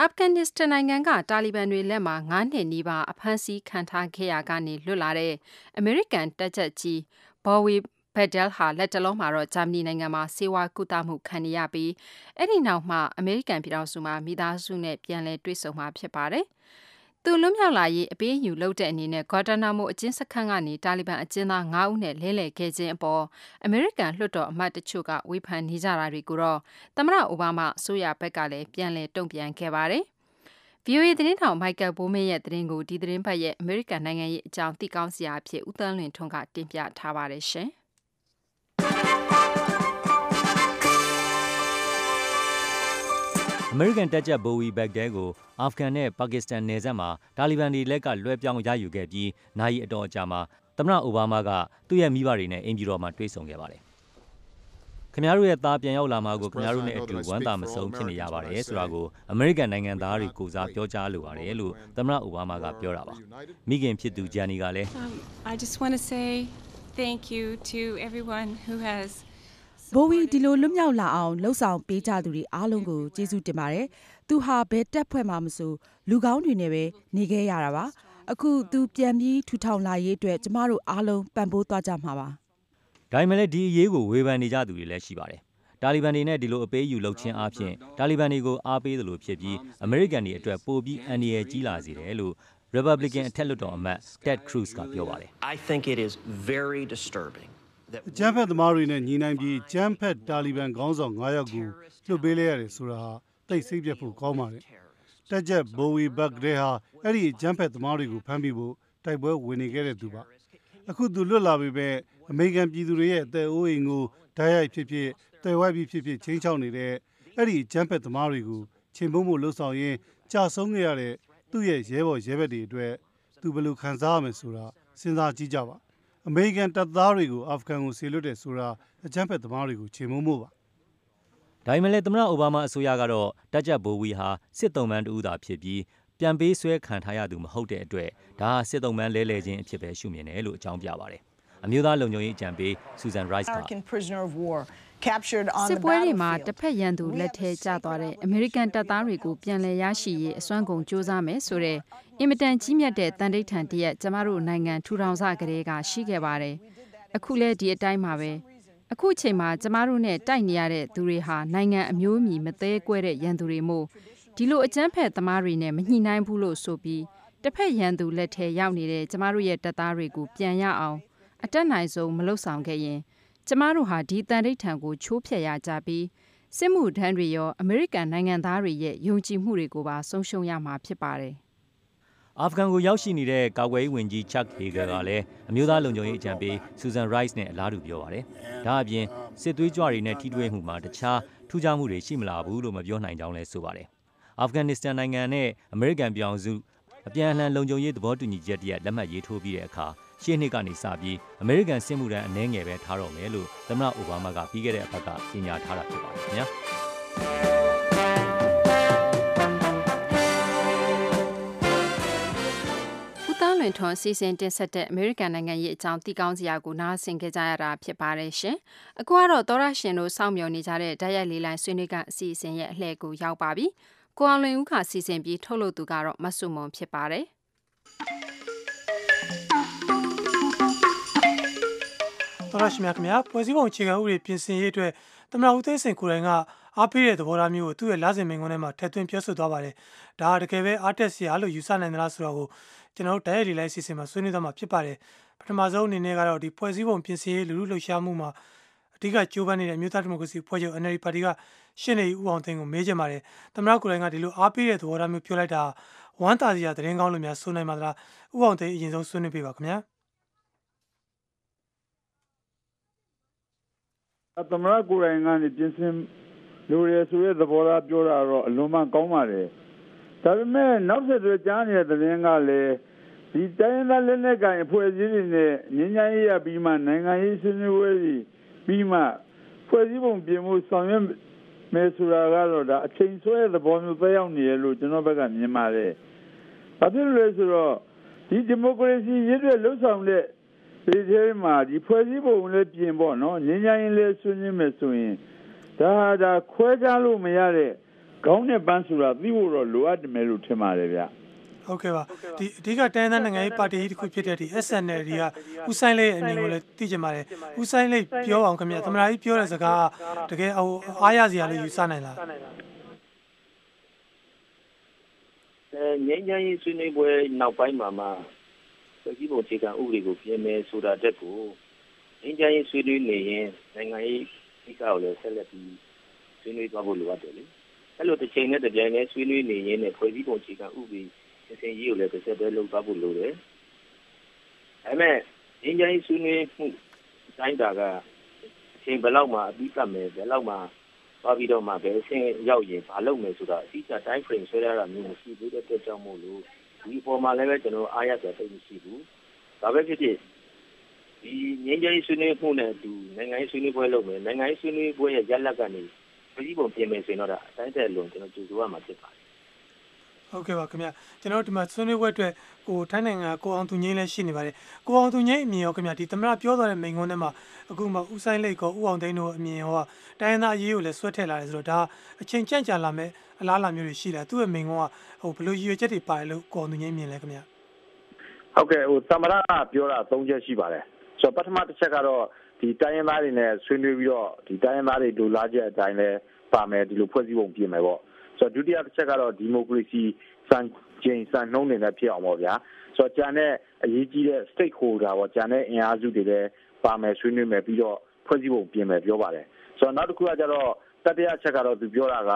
အာဖဂန်နစ္စတန်နိုင်ငံကတာလီဘန်တွေလက်မှာ9နှစ်နီးပါးအဖမ်းဆီးခံထားခဲ့ရကနေလွတ်လာတဲ့အမေရိကန်တပ်ချက်ကြီးဘော်ဝီ ဘက်ဒဲလ်ဟာလက်တလုံးမှာတော့ဂျာမနီနိုင်ငံမှာစေဝါကုသမှုခံရပြီးအဲ့ဒီနောက်မှာအမေရိကန်ပြည်ထောင်စုမှာမိသားစုနဲ့ပြန်လည်တွေ့ဆုံမှာဖြစ်ပါတယ်။သူလွတ်မြောက်လာရေးအပေးအယူလုပ်တဲ့အနေနဲ့ဂွာတာနာမိုအကျဉ်းစခန်းကနေတာလီဘန်အကျဉ်းသား9ဦးနဲ့လဲလှယ်ခဲ့ခြင်းအပေါ်အမေရိကန်လွှတ်တော်အမတ်တချို့ကဝေဖန်နေကြတာတွေကိုတော့သမ္မတအိုဘားမားအစိုးရဘက်ကလည်းပြန်လည်တုံ့ပြန်ခဲ့ပါတယ်။ VOA သတင်းထောက်မိုက်ကယ်ဘိုးမင်းရဲ့သတင်းကိုဒီသတင်းပတ်ရဲ့အမေရိကန်နိုင်ငံရေးအကြောင်းသိကောင်းစရာအဖြစ်ဦးသန်းလွင်ထွန်းကတင်ပြထားပါတယ်ရှင်။ အမေရိကန်တပ်ချက်ဘိုဝီဘက်ဒဲကိုအာဖဂန်နဲ့ပါကစ္စတန်နယ်စပ်မှာတာလီဘန်တွေလက်ကလွှဲပြောင်းရယူခဲ့ပြီးနိုင်အတော်အကြာမှာသမ္မတအိုဘားမားကသူ့ရဲ့မိဘတွေနဲ့အင်ဂျီတော်မှာတွေ့ဆုံခဲ့ပါတယ်။ခင်ဗျားတို့ရဲ့သားပြန်ရောက်လာမှာကိုခင်ဗျားတို့နဲ့အတူဝမ်းသာမဆုံးဖြစ်နေရပါတယ်ဆိုတာကိုအမေရိကန်နိုင်ငံသားတွေကိုစားပြောကြားလိုပါတယ်လို့သမ္မတအိုဘားမားကပြောတာပါ။မိခင်ဖြစ်သူဂျန်နီကလည်း I just want to say thank you to everyone who has ဘိုဝီဒီလိုလွတ်မြောက်လာအောင်လှုပ်ဆောင်ပေးကြသူတွေအားလုံးကိုကျေးဇူးတင်ပါတယ်။သူဟာဘယ်တက်ဖွဲ့မှမဆိုလူကောင်းတွေနဲ့ပဲနေခဲ့ရတာပါ။အခုသူပြန်ပြီးထူထောင်လာရေးအတွက်ကျမတို့အားလုံးပံ့ပိုးသွားကြမှာပါ။ဒါပေမဲ့လည်းဒီအရေးကိုဝေဖန်နေကြသူတွေလည်းရှိပါတယ်။တာလီဘန်တွေနဲ့ဒီလိုအပေးယူလုပ်ခြင်းအပြင်တာလီဘန်တွေကိုအားပေးသလိုဖြစ်ပြီးအမေရိကန်တွေအတွက်ပိုပြီးအန္တရာယ်ကြီးလာစေတယ်လို့ Republican အထက်လွှတ်တော်အမတ် Ted Cruz ကပြောပါတယ်။ I think it is very disturbing အ ကြမ်းဖက်သမားတွေနဲ့ညီနိုင်ပြီးကြမ်းဖက်တာလီဘန်ခေါင်းဆောင်9ယောက်ကိုလွှတ်ပေးလိုက်ရတယ်ဆိုတာဟာတိတ်ဆိတ်ပြတ်ဖို့ကောင်းပါတယ်။တက်ချက်ဘိုဝီဘက်ဂရဲဟာအဲ့ဒီကြမ်းဖက်သမားတွေကိုဖမ်းပြီးဖို့တိုက်ပွဲဝင်နေခဲ့တဲ့သူပါ။အခုသူလွတ်လာပြီပဲအမေရိကန်ပြည်သူတွေရဲ့အသက်အိုးအိမ်ကိုဓာတ်ရိုက်ဖြစ်ဖြစ်တယ်ဝိုက်ပြီးဖြစ်ဖြစ်ချင်းချောက်နေတဲ့အဲ့ဒီကြမ်းဖက်သမားတွေကိုချိန်ပုံးဖို့လှုပ်ဆောင်ရင်းကြာဆုံးခဲ့ရတဲ့သူ့ရဲ့ရဲဘော်ရဲဘက်တွေအတွက်သူဘယ်လိုခံစားရမလဲဆိုတာစဉ်းစားကြည့်ကြပါ။ အမေရိကန်တပ်သားတွေကိုအာဖဂန်ကိုဆေလွတ်တယ်ဆိုတာအကြမ်းဖက်သမားတွေကိုချေမှုန်းဖို့ပါဒါပေမဲ့လည်းသမ္မတအိုဘားမားအစိုးရကတော့တက်ကြဘိုဝီဟာစစ်တုံးပန်းတူသာဖြစ်ပြီးပြန်ပေးဆွဲခံထားရသူမဟုတ်တဲ့အတွက်ဒါဟာစစ်တုံးပန်းလဲလှယ်ခြင်းအဖြစ်ပဲရှုမြင်တယ်လို့အကြောင်းပြပါတယ်အမျိုးသားလုံခြုံရေးအကြံပေးဆူဇန်ရိုက်စ်ကစစ်ပွဲတွေမှာတစ်ဖက်ရန်သူလက်ထဲကျသွားတဲ့အမေရိကန်တပ်သားတွေကိုပြန်လည်ရရှိရေးအစွမ်းကုန်စ조사မယ်ဆိုတဲ့ အင်မတန်ကြီးမြတ်တဲ့တန်ဋိဌာန်တရက်ကျမတို့နိုင်ငံထူထောင်စကလေးကရှိခဲ့ပါတယ်။အခုလဲဒီအတိုင်းပါပဲ။အခုချိန်မှာကျမတို့နဲ့တိုက်နေရတဲ့သူတွေဟာနိုင်ငံအမျိုးအမည်မသေးကွဲတဲ့ရန်သူတွေမို့ဒီလိုအကြမ်းဖက်သမားတွေနဲ့မညှိနှိုင်းဘူးလို့ဆိုပြီးတစ်ဖက်ရန်သူလက်ထဲရောက်နေတဲ့ကျမတို့ရဲ့တပ်သားတွေကိုပြန်ရအောင်အတက်နိုင်ဆုံးမလုပ်ဆောင်ခဲ့ရင်ကျမတို့ဟာဒီတန်ဋိဌာန်ကိုချိုးဖျက်ရကြပြီးစစ်မှုထမ်းတွေရောအမေရိကန်နိုင်ငံသားတွေရဲ့ယုံကြည်မှုတွေကိုပါဆုံးရှုံးရမှာဖြစ်ပါတယ် အာဖဂန်ကိုရောက်ရှိနေတဲ့ကာကွယ်ရေးဝန်ကြီးချက်ဟေဂါကလည်းအမျိုးသားလုံခြုံရေးအကြံပေးဆူဇန်ရိုက်စ်နဲ့အလားတူပြောပါတယ်။ဒါအပြင်စစ်သွေးကြွတွေနဲ့ထိတွေ့မှုမှာတခြားထူးခြားမှုတွေရှိမလာဘူးလို့မပြောနိုင်ကြောင်းလည်းဆိုပါတယ်။အာဖဂန်နစ္စတန်နိုင်ငံနဲ့အမေရိကန်ပြည်အောင်စုအပြန်အလှန်လုံခြုံရေးသဘောတူညီချက်တရက်လက်မှတ်ရေးထိုးပြီးတဲ့အခါရှေ့နှစ်ကနေစပြီးအမေရိကန်စစ်မှုထမ်းအနှဲငယ်ပဲထားတော့မယ်လို့သမ္မတအိုဘားမားကပြီးခဲ့တဲ့အပတ်ကကြေညာထားတာဖြစ်ပါတယ်ခင်ဗျာ င်ထွန်းစီစဉ်တင်ဆက်တဲ့အမေရိကန်နိုင်ငံရဲ့အကြောင်းသိကောင်းစရာကိုနားဆင်ကြကြရတာဖြစ်ပါတယ်ရှင်။အခုကတော့သောရရှင်တို့စောင့်မျှော်နေကြတဲ့ဓာတ်ရိုက်လေးလိုင်းဆွေးနွေးကအစီအစဉ်ရဲ့အလှည့်ကိုရောက်ပါပြီ။ကိုအောင်လွင်ဦးခစီစဉ်ပြီးထုတ်လုပ်သူကတော့မဆုမွန်ဖြစ်ပါတယ်။တော်ရရှိမြခင်ဗျာဖွဲ့စည်းပုံအခြေခံဥပဒေပြင်ဆင်ရေးအတွက်သမ္မတဦးသိန်းစိန်ကိုယ်တိုင်ကအားပေးတဲ့သဘောထားမျိုးကိုသူ့ရဲ့လစဉ်မိန်ခွန်းထဲမှာထည့်သွင်းပြောဆိုသွားပါတယ်။ဒါဟာတကယ်ပဲအားတက်စရာလို့ယူဆနိုင်သလားဆိုတော့ကို ကျွန်တော်တို့တိုက်ရိုက်လေးလိုက်စီစဉ်မှာဆွေးနွေးသွားမှာဖြစ်ပါတယ်။ပထမဆုံးအနေနဲ့ကတော့ဒီဖွဲ့စည်းပုံပြင်ဆင်ရေးလူလူလှုပ်ရှားမှုမှာအဓိကကြိုးပမ်းနေတဲ့မြို့သားဒီမိုကရေစီဖွဲ့ချုပ် NLD ပါတီကရှင်းနေဦးအောင်သိန်းကိုမေးချင်ပါတယ်။သမ္မတကိုယ်တိုင်ကဒီလိုအားပေးတဲ့သဘောထားမျိုးပြောလိုက်တာဝမ်းသာစရာသတင်းကောင်းလို့များဆိုနိုင်ပါသလား။ဦးအောင်သိန်းအရင်ဆုံးဆွေးနွေးပေးပါခင်ဗျာ။သမရကိုယ်တိုင်ကနေပြင်ဆင်လိုရဆိုတဲ့သဘောထားပြောတာတော့အလွန်မှကောင်းပါတယ်ဒါပေမဲ့နောက်ဆက်တွဲကြားနေတဲ့သတင်းကလည်း ဒီတိုင်းသားလက်နက်ကိုင်အဖွဲ့အစည်းတွေနဲ့ငញ្ញရေးရပြီးမှနိုင်ငံရေးဆွေးနွေးပွဲတွေပြီးမှဖွဲ့စည်းပုံပြင်မှုဆောင်ရွက်မယ်ဆိုတာကတော့ဒါအချိန်ဆွဲသဘောမျိုးပဲရောက်နေရလို့ကျွန်တော်ဘက်ကမြင်ပါတယ်။ဘာဖြစ်လို့လဲဆိုတော့ဒီဒီမိုကရေစီရည်ရွယ်လှုပ်ဆောင်တဲ့ဒီထဲမှာဒီဖွဲ့စည်းပုံလည်းပြင်ပေါ့နော်ငင်းငင်းလေးဆွေးနွေးမယ်ဆိုရင်ဒါဒါခွဲခြားလို့မရတဲ့ခေါင်းနဲ့ပန်းဆိုတာသိဖို့တော့လိုအပ်တယ်လို့ထင်ပါတယ်ဗျ ဟုတ်ကဲ့ပါဒီအဓိကတိုင်းသားနိုင်ငံရေးပါတီကြီးတစ်ခုဖြစ်တဲ့ဒီ SNL တွေကဦးဆိုင်လေးရဲ့အမြင်ကိုလည်းသိကြပါတယ်ဦးဆိုင်လေးပြောအောင်ခင်ဗျသမရာကြီးပြောတဲ့စကားတကယ်ဟိုအားရစရာလို့ယူဆနိုင်လားအဲငင်းငင်းရေးဆွေးနွေးပွဲနောက်ပိုင်းမှာမှဖွဲ့စည်းပုံအခြေခံဥပဒေကိုပြင်မယ်ဆိုတာတက်ကိုငင်းကြရင်ဆွေးနွေးနေရင်နိုင်ငံရေးကိစ္စကိုလည်းဆက်လက်ပြီးဆွေးနွေးသွားဖို့လိုအပ်တယ်လေအဲ့လိုတစ်ချိန်နဲ့တစ်ပြိုင်တည်းဆွေးနွေးနေရင်လည်းဖွဲ့စည်းပုံအခြေခံဥပဒေ ပြင်ဆင်ရေးကိုလည်းတစ်ဆက်တည်းလုပ်သွားဖို့လိုတယ်အဲ့မဲ့ငင်းကြရင်ဆွေးနွေးမှုတိုင်းတာကအချိန်ဘယ်လောက်မှအပြီးကတ်မယ်ဘယ်လောက်မှသွားပြီးတော့မှဘယ်အဆင့်ရောက်ရင်ဘာလုပ်မယ်ဆိုတာအတိအကျ time frame ဆွဲရတာမျိုးမရှိသေးတဲ့အတွက်ကြောင့်မို့လို့ဒီအပေါ်မှာလည်းပဲကျွန်တော်အားရစရာသိမရှိဘူးဒါပဲဖြစ်ဖြစ်ဒီငင်းကြီးဆွေးနွေးမှုနဲ့အတူနိုင်ငံရေးဆွေးနွေးပွဲလုပ်မယ်နိုင်ငံရေးဆွေးနွေးပွဲရဲ့ရလဒ်ကနေပြည်ပုံပြင်မယ်ဆိုရင်တော့အတိုင်းတဲ့လုံးကျွန်တော်ကြိုးစားရမှာဖြစ်ပါတယ် ဟုတ်ကဲ့ပါခင်ဗျကျွန်တော်ဒီမှာဆွေးနွေးပွဲအတွက်ကိုထိုင်းနိုင်ငံကိုအောင်သူငိမ့်လည်းရှိနေပါတယ်ကိုအောင်သူငိမ့်အမြင်ရောခင်ဗျဒီသမရပြောသွားတဲ့မိန်ခွန်းထဲမှာအခုမှဦးဆိုင်လိတ်ကောဦးအောင်သိန်းတို့အမြင်ရောတိုင်းသားအရေးကိုလည်းဆွဲထည့်လာတယ်ဆိုတော့ဒါအချိန်ကြန့်ကြာလာမဲ့အလားအလာမျိုးတွေရှိလာသူ့ရဲ့မိန်ခွန်းကဟိုဘလို့ရည်ရွယ်ချက်တွေပါတယ်လို့ကိုအောင်သူငိမ့်မြင်လဲခင်ဗျဟုတ်ကဲ့ဟိုသမရပြောတာ၃ချက်ရှိပါတယ်ဆိုတော့ပထမတစ်ချက်ကတော့ဒီတိုင်းရင်းသားတွေနဲ့ဆွေးနွေးပြီးတော့ဒီတိုင်းရင်းသားတွေဒူလာချက်အတိုင်းလဲပါမယ်ဒီလိုဖွဲ့စည်းပုံပြင်မယ်ပေါ့ ဆိုတော့ဒုတိယတစ်ချက်ကတော့ဒီမိုကရေစီစံချိန်စံနှုန်းတွေနဲ့ဖြစ်အောင်ပေါ့ဗျာဆိုတော့ကျန်တဲ့အရေးကြီးတဲ့ stakeholder ပေါ့ကျန်တဲ့အင်အားစုတွေလည်းပါမယ်ဆွေးနွေးမယ်ပြီးတော့ဖွဲ့စည်းပုံပြင်မယ်ပြောပါတယ်ဆိုတော့နောက်တစ်ခုကကျတော့တတိယချက်ကတော့သူပြောတာက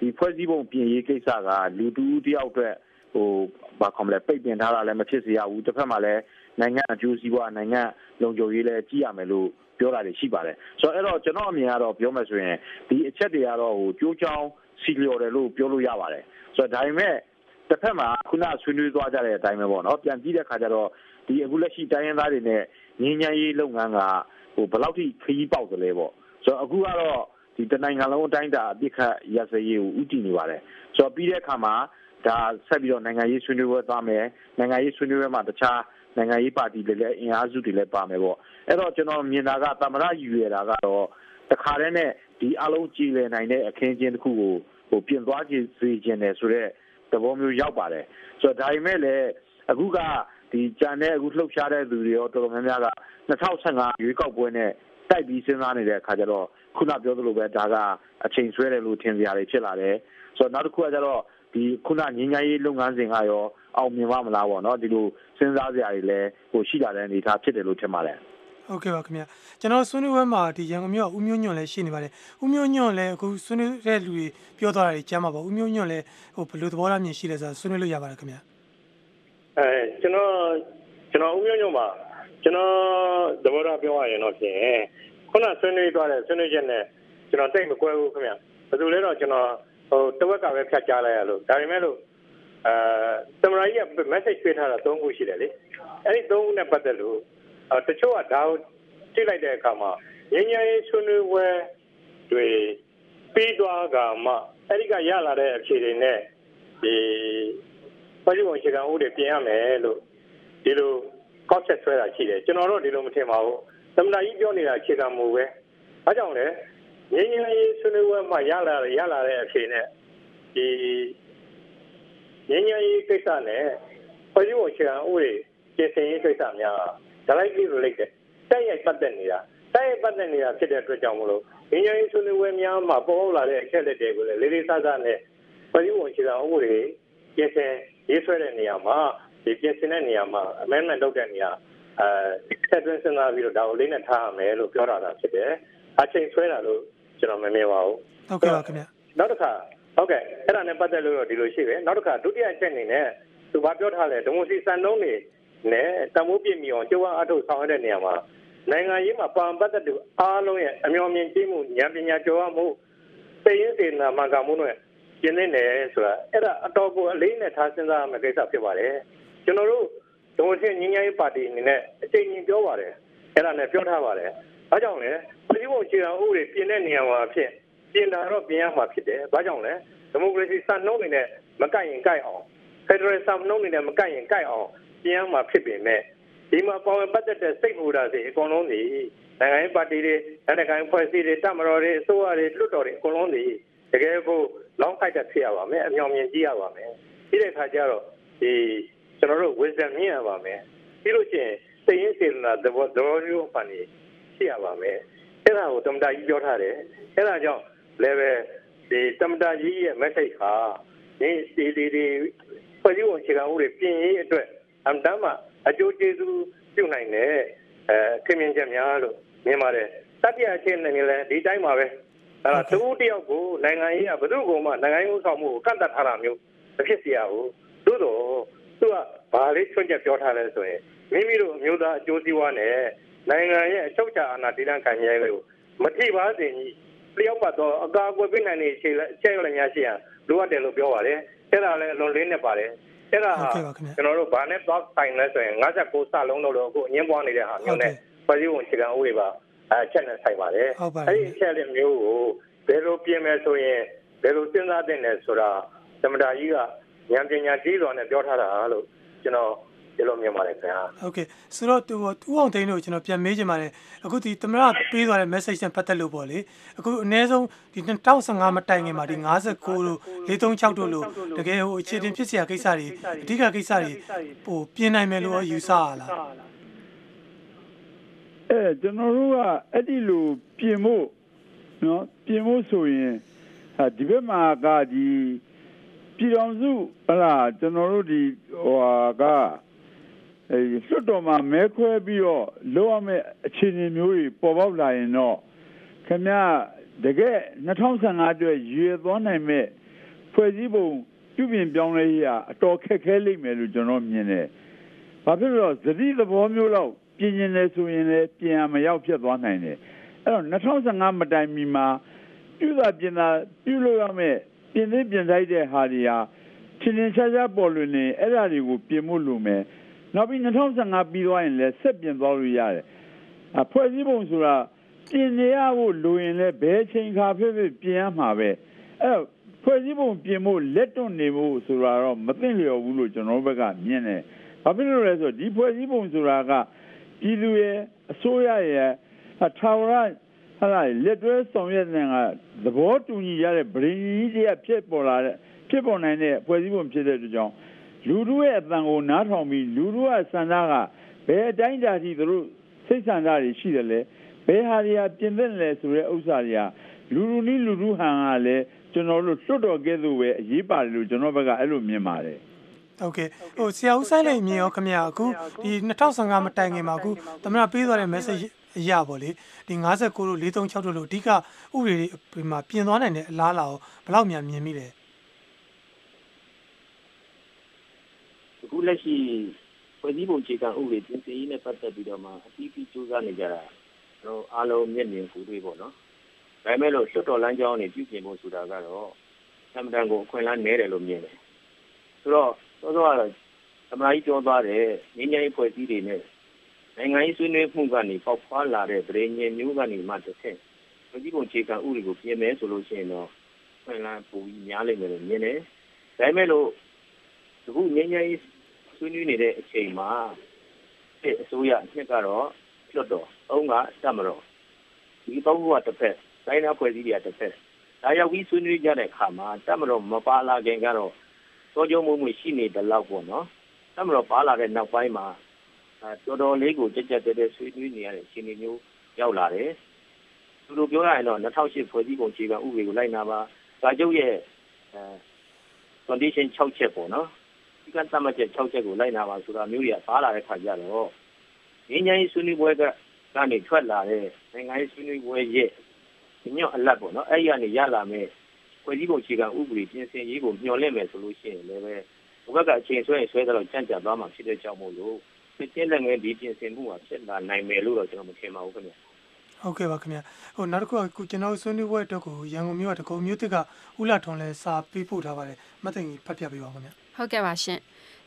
ဒီဖွဲ့စည်းပုံပြင်ရေးကိစ္စကလူတူတယောက်အတွက်ဟိုဘာခေါ်မလဲပိတ်ပင်ထားတာလည်းမဖြစ်စေရဘူးတစ်ဖက်မှာလည်းနိုင်ငံအကျိုးစီးပွားနိုင်ငံလုံခြုံရေးလည်းကြည့်ရမယ်လို့ပြောတာတွေရှိပါတယ်ဆိုတော့အဲ့တော့ကျွန်တော်အမြင်ကတော့ပြောမယ်ဆိုရင်ဒီအချက်တွေကတော့ဟိုကြိုးချောင်း စီလျော်တယ်လို့ပြောလို့ရပါတယ်ဆိုတော့ဒါပေမဲ့တစ်ဖက်မှာခုနဆွေးနွေးသွားကြတဲ့အတိုင်းပဲပေါ့နော်ပြန်ကြည့်တဲ့ခါကျတော့ဒီအခုလက်ရှိတိုင်းရင်းသားတွေနဲ့ငင်းညမ်းရေးလုပ်ငန်းကဟိုဘယ်လောက်ထိခရီးပေါက်တယ်လဲပေါ့ဆိုတော့အခုကတော့ဒီတနိုင်ငံလုံးအတိုင်းတာအပြစ်ခတ်ရစရေးကိုဥတည်နေပါတယ်ဆိုတော့ပြီးတဲ့အခါမှာဒါဆက်ပြီးတော့နိုင်ငံရေးဆွေးနွေးပွဲသွားမယ်နိုင်ငံရေးဆွေးနွေးပွဲမှာတခြားနိုင်ငံရေးပါတီတွေလည်းအင်အားစုတွေလည်းပါမယ်ပေါ့အဲ့တော့ကျွန်တော်မြင်တာကသမရယူရတာကတော့တခါတည်းနဲ့ဒီအလုံးကြည်လည်နိုင်တဲ့အခင်းချင်းတစ်ခုကို ဟိုပြင်သွားကြစေခြင်းတယ်ဆိုတော့သဘောမျိုးရောက်ပါတယ်ဆိုတော့ဒါပေမဲ့လည်းအခုကဒီကြံတဲ့အခုလှုပ်ရှားတဲ့သူတွေရောတော်တော်များများက2015ရွေးကောက်ပွဲနဲ့တိုက်ပြီးစဉ်းစားနေတဲ့အခါကျတော့ခုနပြောသလိုပဲဒါကအချိန်ဆွဲတယ်လို့ထင်စရာတွေဖြစ်လာတယ်ဆိုတော့နောက်တစ်ခုကကျတော့ဒီခုနငင်းငယ်ရေးလုပ်ငန်းစဉ်ကရောအောင်မြင်ပါမလားပေါ့နော်ဒီလိုစဉ်းစားစရာတွေလည်းဟိုရှိလာတဲ့အနေအထားဖြစ်တယ်လို့ထင်ပါတယ် ဟုတ်ကဲ့ပါခင်ဗျကျွန်တော်ဆွေးနွေးပွဲမှာဒီရန်ကုန်မြို့ဦးမျိုးညွန့်လည်းရှိနေပါတယ်ဦးမျိုးညွန့်လည်းအခုဆွေးနွေးတဲ့လူတွေပြောသွားတာတွေကြားမှာပါဦးမျိုးညွန့်လည်းဟိုဘယ်လိုသဘောထားမြင်ရှိလဲဆိုတာဆွေးနွေးလို့ရပါတယ်ခင်ဗျအဲကျွန်တော်ကျွန်တော်ဦးမျိုးညွန့်ပါကျွန်တော်သဘောထားပြောရရင်တော့ဖြင့်ခုနဆွေးနွေးသွားတဲ့ဆွေးနွေးချက်နဲ့ကျွန်တော်တိတ်မကွဲဘူးခင်ဗျဘယ်လိုလဲတော့ကျွန်တော်ဟိုတဝက်ကပဲဖြတ်ကြားလိုက်ရလို့ဒါပေမဲ့လို့အဲသမရာကြီးက message ပေးထားတာ၃ခုရှိတယ်လေအဲ့ဒီ၃ခုနဲ့ပတ်သက်လို့ တချို့ကဒါကိုကြည့်လိုက်တဲ့အခါမှာငញ្ញရေးဆွေးနွေးပွဲတွေပြီးသွားကမှအဲ့ဒီကရလာတဲ့အခြေအနေနဲ့ဒီပြည်ပုံအခြေခံဥပဒေပြင်ရမယ်လို့ဒီလိုကောက်ချက်ဆွဲတာရှိတယ်ကျွန်တော်တို့ဒီလိုမထင်ပါဘူးသမဏကြီးပြောနေတာအခြေခံမူပဲဘာကြောင့်လဲငင်းငင်းရေးဆွေးနွေးပွဲမှာရလာရလာတဲ့အဖြေနဲ့ဒီငင်းငင်းရေးကိစ္စနဲ့ပြည်ပုံအခြေခံဥပဒေပြင်ဆင်ရေးကိစ္စများ directly related တိုက်ရိုက်ပတ်သက်နေတာတိုက်ရိုက်ပတ်သက်နေတာဖြစ်တဲ့အတွက်ကြောင့်မလို့ငင်းရင်ဆွေးနွေးပွဲများမှာပေါ်ပေါက်လာတဲ့အချက်လက်တွေကိုလည်းလေးလေးစားစားနဲ့ပြည်သူ့ဝန်ရှိတာဥပဒေပြင်ဆင်ရေးဆွဲတဲ့နေရာမှာဒီပြင်ဆင်တဲ့နေရာမှာ amendment လုပ်တဲ့နေရာအဲဆက်သွင်းစဉ်းစားပြီးတော့ဒါကိုလေးနဲ့ထားရမယ်လို့ပြောတာတာဖြစ်တယ်အချိန်ဆွဲတာလို့ကျွန်တော်မမြင်ပါဘူးဟုတ်ကဲ့ပါခင်ဗျာနောက်တစ်ခါဟုတ်ကဲ့အဲ့ဒါနဲ့ပတ်သက်လို့တော့ဒီလိုရှိတယ်နောက်တစ်ခါဒုတိယအချက်အနေနဲ့သူဘာပြောထားလဲဒီမိုစီစံနှုန်းတွေ နဲ့တမိုးပြည့်မီအောင်ကျဝအထုပ်ဆောင်ရတဲ့နေရာမှာနိုင်ငံရေးမှာပါပတ်သက်သူအားလုံးရဲ့အမျှော်မြင်ကြည့်မှုဉာဏ်ပညာကျော်မှုသိရင်စေနာမှန်ကန်မှုနဲ့ကျင်းနေတယ်ဆိုတာအဲ့ဒါအတော်ကိုအလေးနဲ့ထားစဉ်းစားရမယ့်ကိစ္စဖြစ်ပါတယ်ကျွန်တော်တို့ဒိုမိုစီညီညာရေးပါတီအနေနဲ့အချိန်ကြီးပြောပါတယ်အဲ့ဒါနဲ့ပြောထားပါတယ်ဘာကြောင့်လဲပြည်ပုံချေအောင်ဥပဒေပြင်တဲ့နေရာမှာဖြစ်ပြင်တာတော့ပြင်ရမှာဖြစ်တယ်ဘာကြောင့်လဲဒီမိုကရေစီစံနှုန်းတွေနဲ့မကိုက်ရင်ကိုက်အောင်ဖက်ဒရယ်စံနှုန်းတွေနဲ့မကိုက်ရင်ကိုက်အောင် ပြင်ရမှာဖြစ်ပေမဲ့ဒီမှာပေါ်ဝင်ပတ်သက်တဲ့စိတ်ဟူတာစီအကုန်လုံးတွေနိုင်ငံရေးပါတီတွေနိုင်ငံရေးဖွဲ့စည်းတွေတမတော်တွေအစိုးရတွေလွှတ်တော်တွေအကုန်လုံးတွေတကယ်ကိုလောင်းဖိုက်တဲ့ဖြစ်ရပါမယ်အမြောင်မြင်ကြည့်ရပါမယ်ဒီတဲ့ခါကျတော့ဒီကျွန်တော်တို့ wisdom မြင်ရပါမယ်ပြီးလို့ရှိရင်သိရင်စေနာသဘောသဘောမျိုးပန်နေရှိရပါမယ်အဲ့ဒါကိုတမတာကြီးပြောထားတယ်အဲ့ဒါကြောင့်လည်းပဲဒီတမတာကြီးရဲ့ message ဟာဒီဒီဒီဒီဖွဲ့စည်းပုံအခြေခံဥပဒေပြင်ရေးအတွက် အမ်တမ်းမှာအကျိုးကျေးဇူးပြုနိုင်တဲ့အဲခင်မြင်ချက်များလို့မြင်ပါတယ်တတိယအချက်နဲ့လည်းဒီတိုင်းပါပဲအဲ့ဒါသူတယောက်ကိုနိုင်ငံရေးကဘယ်သူ့ကိုမှနိုင်ငံရေးဥဆောင်မှုကိုကန့်တတ်ထားတာမျိုးမဖြစ်เสียဘူးသို့တော့သူကဘာလေးချွတ်ချက်ပြောထားလဲဆိုရင်မိမိတို့အမျိုးသားအကျိုးစီးပွားနဲ့နိုင်ငံရဲ့အချုပ်အခြာအာဏာတည်တံ့ခံရဲကိုမထိပါစေကြီးလျောက်ပတ်တော့အကာအကွယ်ပေးနိုင်တဲ့အခြေအခြေလည်းများရှိရလိုအပ်တယ်လို့ပြောပါတယ်အဲ့ဒါလည်းအလွန်လေးနဲ့ပါတယ် အဲ့ဒါဟာကျွန်တော်တို့ဘာနဲ့တော့ဆိုင်လဲဆိုရင်59စလုံးလို့အခုအငင်းပွားနေတဲ့ဟာမျိုးနဲ့ပြည်သူ့ဝန်ခြေခံဥပဒေပါအချက်နဲ့ဆိုင်ပါတယ်အဲ့ဒီအချက်လေးမျိုးကိုဘယ်လိုပြင်မယ်ဆိုရင်ဘယ်လိုစဉ်းစားသင့်လဲဆိုတာသမ္မတကြီးကဉာဏ်ပညာကြီးစွာနဲ့ပြောထားတာလို့ကျွန်တော် ကျွန်တော်မြင်ပါတယ်ခင်ဗျာဟုတ်ကဲ့ဆိုတော့သူသူအောင်သိန်းတို့ကျွန်တော်ပြန်မေးချင်ပါတယ်အခုဒီသမရပေးသွားတဲ့ message နဲ့ပတ်သက်လို့ပေါ့လေအခုအနည်းဆုံးဒီ2015မတိုင်ခင်မှာဒီ59တို့436တို့လို့တကယ်ဟိုအခြေတင်ဖြစ်စရာကိစ္စတွေအဓိကကိစ္စတွေဟိုပြင်နိုင်မယ်လို့ယူဆရလားအဲကျွန်တော်တို့ကအဲ့ဒီလိုပြင်ဖို့နော်ပြင်ဖို့ဆိုရင်ဒီဘက်မှာကဒီပြည်တော်စုဟလာကျွန်တော်တို့ဒီဟိုဟာက လွတ်တော်မှာမဲခွဲပြီးတော့လောက်ရမယ့်အခြေအနေမျိုးတွေပေါ်ပေါက်လာရင်တော့ခင်ဗျတကယ်2015အတွက်ရွေသွားနိုင်မဲ့ဖွဲ့စည်းပုံပြုပြင်ပြောင်းလဲရအတော်ခက်ခဲလိမ့်မယ်လို့ကျွန်တော်မြင်တယ်။ဘာဖြစ်လို့သတိသဘောမျိုးလောက်ပြင်ရင်လဲဆိုရင်လည်းပြင်ရမရောက်ဖြစ်သွားနိုင်တယ်။အဲ့တော့2015မတိုင်မီမှာပြုတာပြင်တာပြုလို့ရမယ့်ပြင်သစ်ပြင်ဆိုင်တဲ့ဟာတွေဟာချင်းချင်းရှားရှားပေါ်လွင်နေအဲ့ဒါတွေကိုပြင်မှုလိုမယ် နောက်ပြီး2015ပြီးသွားရင်လည်းဆက်ပြင်သွားလို့ရတယ်အဖွဲ့စည်းပုံဆိုတာပြင်နေရဖို့လိုရင်လည်းဘယ်ချိန်ခါဖြစ်ဖြစ်ပြင်ရမှာပဲအဲ့ဖွဲ့စည်းပုံပြင်ဖို့လက်တွန့်နေဖို့ဆိုတာတော့မသိလျော်ဘူးလို့ကျွန်တော်ဘက်ကမြင်တယ်ဘာဖြစ်လို့လဲဆိုတော့ဒီဖွဲ့စည်းပုံဆိုတာကပြည်သူရဲ့အစိုးရရဲ့ထာဝရဟာလက်တွဲဆောင်ရွက်နေတာသဘောတူညီရတဲ့ဗြိကြီးတွေကဖြစ်ပေါ်လာတဲ့ဖြစ်ပေါ်နိုင်တဲ့ဖွဲ့စည်းပုံဖြစ်တဲ့အတွက်ကြောင့် လူတို့ရဲ့အတန်ကိုနားထောင်ပြီးလူတို့ရဲ့စံသားကဘယ်အတိုင်းအတာထိသူတို့စိတ်ဆန္ဒတွေရှိတယ်လဲဘယ်ဟာတွေကပြင်သင့်လဲဆိုတဲ့ဥစ္စာတွေကလူလူနည်းလူလူဟန်ကလည်းကျွန်တော်တို့လွတ်တော်ကဲ့သို့ပဲအရေးပါတယ်လို့ကျွန်တော်ဘက်ကအဲ့လိုမြင်ပါတယ်ဟုတ်ကဲ့ဟိုဆရာဦးဆိုင်လိမ်မြင်ရောခင်ဗျာအခုဒီ2015မတိုင်ခင်မှာအခုသမရပေးသွားတဲ့ message အရာပေါ့လေဒီ59တို့436တို့လို့အဓိကဥပဒေတွေမှာပြင်သွားနိုင်တဲ့အလားအလာကိုဘယ်လောက်များမြင်မိလဲ အခု လက်ရှိဖွဲ့စည်းပုံအခြေခံဥပဒေပြင်ဆင်ရေးနဲ့ပတ်သက်ပြီးတော့မှအပြီးပြီးစူးစမ်းနေကြတာတော့အားလုံးမျက်မြင်ကိုတွေ့ပေါ့နော်ဒါပေမဲ့လို့လွတ်တော်လမ်းကြောင်းနေပြုပြင်ဖို့ဆိုတာကတော့သမတန်ကိုအခွင့်အလမ်းနည်းတယ်လို့မြင်တယ်ဆိုတော့သောသောကတော့သမရာကြီးပြောသွားတယ်ငင်းငယ်ဖွဲ့စည်းတွေနဲ့နိုင်ငံရေးဆွေးနွေးမှုကနေပေါက်ဖွာလာတဲ့ဗရေညင်မျိုးကနေမှတစ်ဆင့်ဖွဲ့စည်းပုံအခြေခံဥပဒေကိုပြင်မယ်ဆိုလို့ရှိရင်တော့အခွင့်အလမ်းပိုပြီးများလိမ့်မယ်လို့မြင်တယ်ဒါပေမဲ့လို့အခုငင်းငယ် ဆွေးနွေးနေတဲ့အချိန်မှာအစိုးရအနှစ်ကတော့လွတ်တော်အုံးကတမတော်ဒီသုံးခုကတစ်ဖက်တိုင်းသားဖွဲ့စည်းတွေကတစ်ဖက်ဒါရောက်ပြီးဆွေးနွေးကြတဲ့အခါမှာတမတော်မပါလာခင်ကတော့စောကြုံမှုမှုရှိနေတယ်လို့ပေါ့နော်တမတော်ပါလာတဲ့နောက်ပိုင်းမှာတော်တော်လေးကိုကြက်ကြက်တဲတဲဆွေးနွေးနေရတဲ့အခြေအနေမျိုးရောက်လာတယ်သူတို့ပြောရရင်တော့2008ဖွဲ့စည်းပုံအခြေခံဥပဒေကိုလိုက်နာပါစာချုပ်ရဲ့အဲ condition 6ချက်ပေါ့နော် ဒီကသတ်မှတ်ချက်6ချက်ကိုလိုက်နာပါဆိုတာမျိုးတွေကပါလာတဲ့ခါကျတော့ငင်းငင်းဆွေးနွေးပွဲကကနေထွက်လာတဲ့နိုင်ငံရေးဆွေးနွေးပွဲရဲ့ညော့အလတ်ပေါ့နော်အဲ့ဒီကနေရလာမဲ့ဖွဲ့စည်းပုံအခြေခံဥပဒေပြင်ဆင်ရေးကိုမျှော်လင့်မယ်ဆိုလို့ရှိရင်လည်းပဲဘုဘကအချိန်ဆွဲရင်ဆွဲတော့ကြံ့ကြသွားမှာဖြစ်တဲ့ကြောင့်မို့လို့စစ်ချင်းလက်ငယ်ဒီပြင်ဆင်မှုမှာဖြစ်လာနိုင်မယ်လို့တော့ကျွန်တော်မထင်ပါဘူးခင်ဗျာဟုတ်ကဲ့ပါခင်ဗျာဟိုနောက်တစ်ခုကခုကျွန်တော်ဆွေးနွေးပွဲအတွက်ကိုရန်ကုန်မြို့ကတကုံမြို့တစ်ကဥလာထွန်လဲစာပေးပို့ထားပါတယ်မသိငီဖတ်ပြပေးပါဦးခင်ဗျာ ဟုတ်ကဲ့ပါရှင်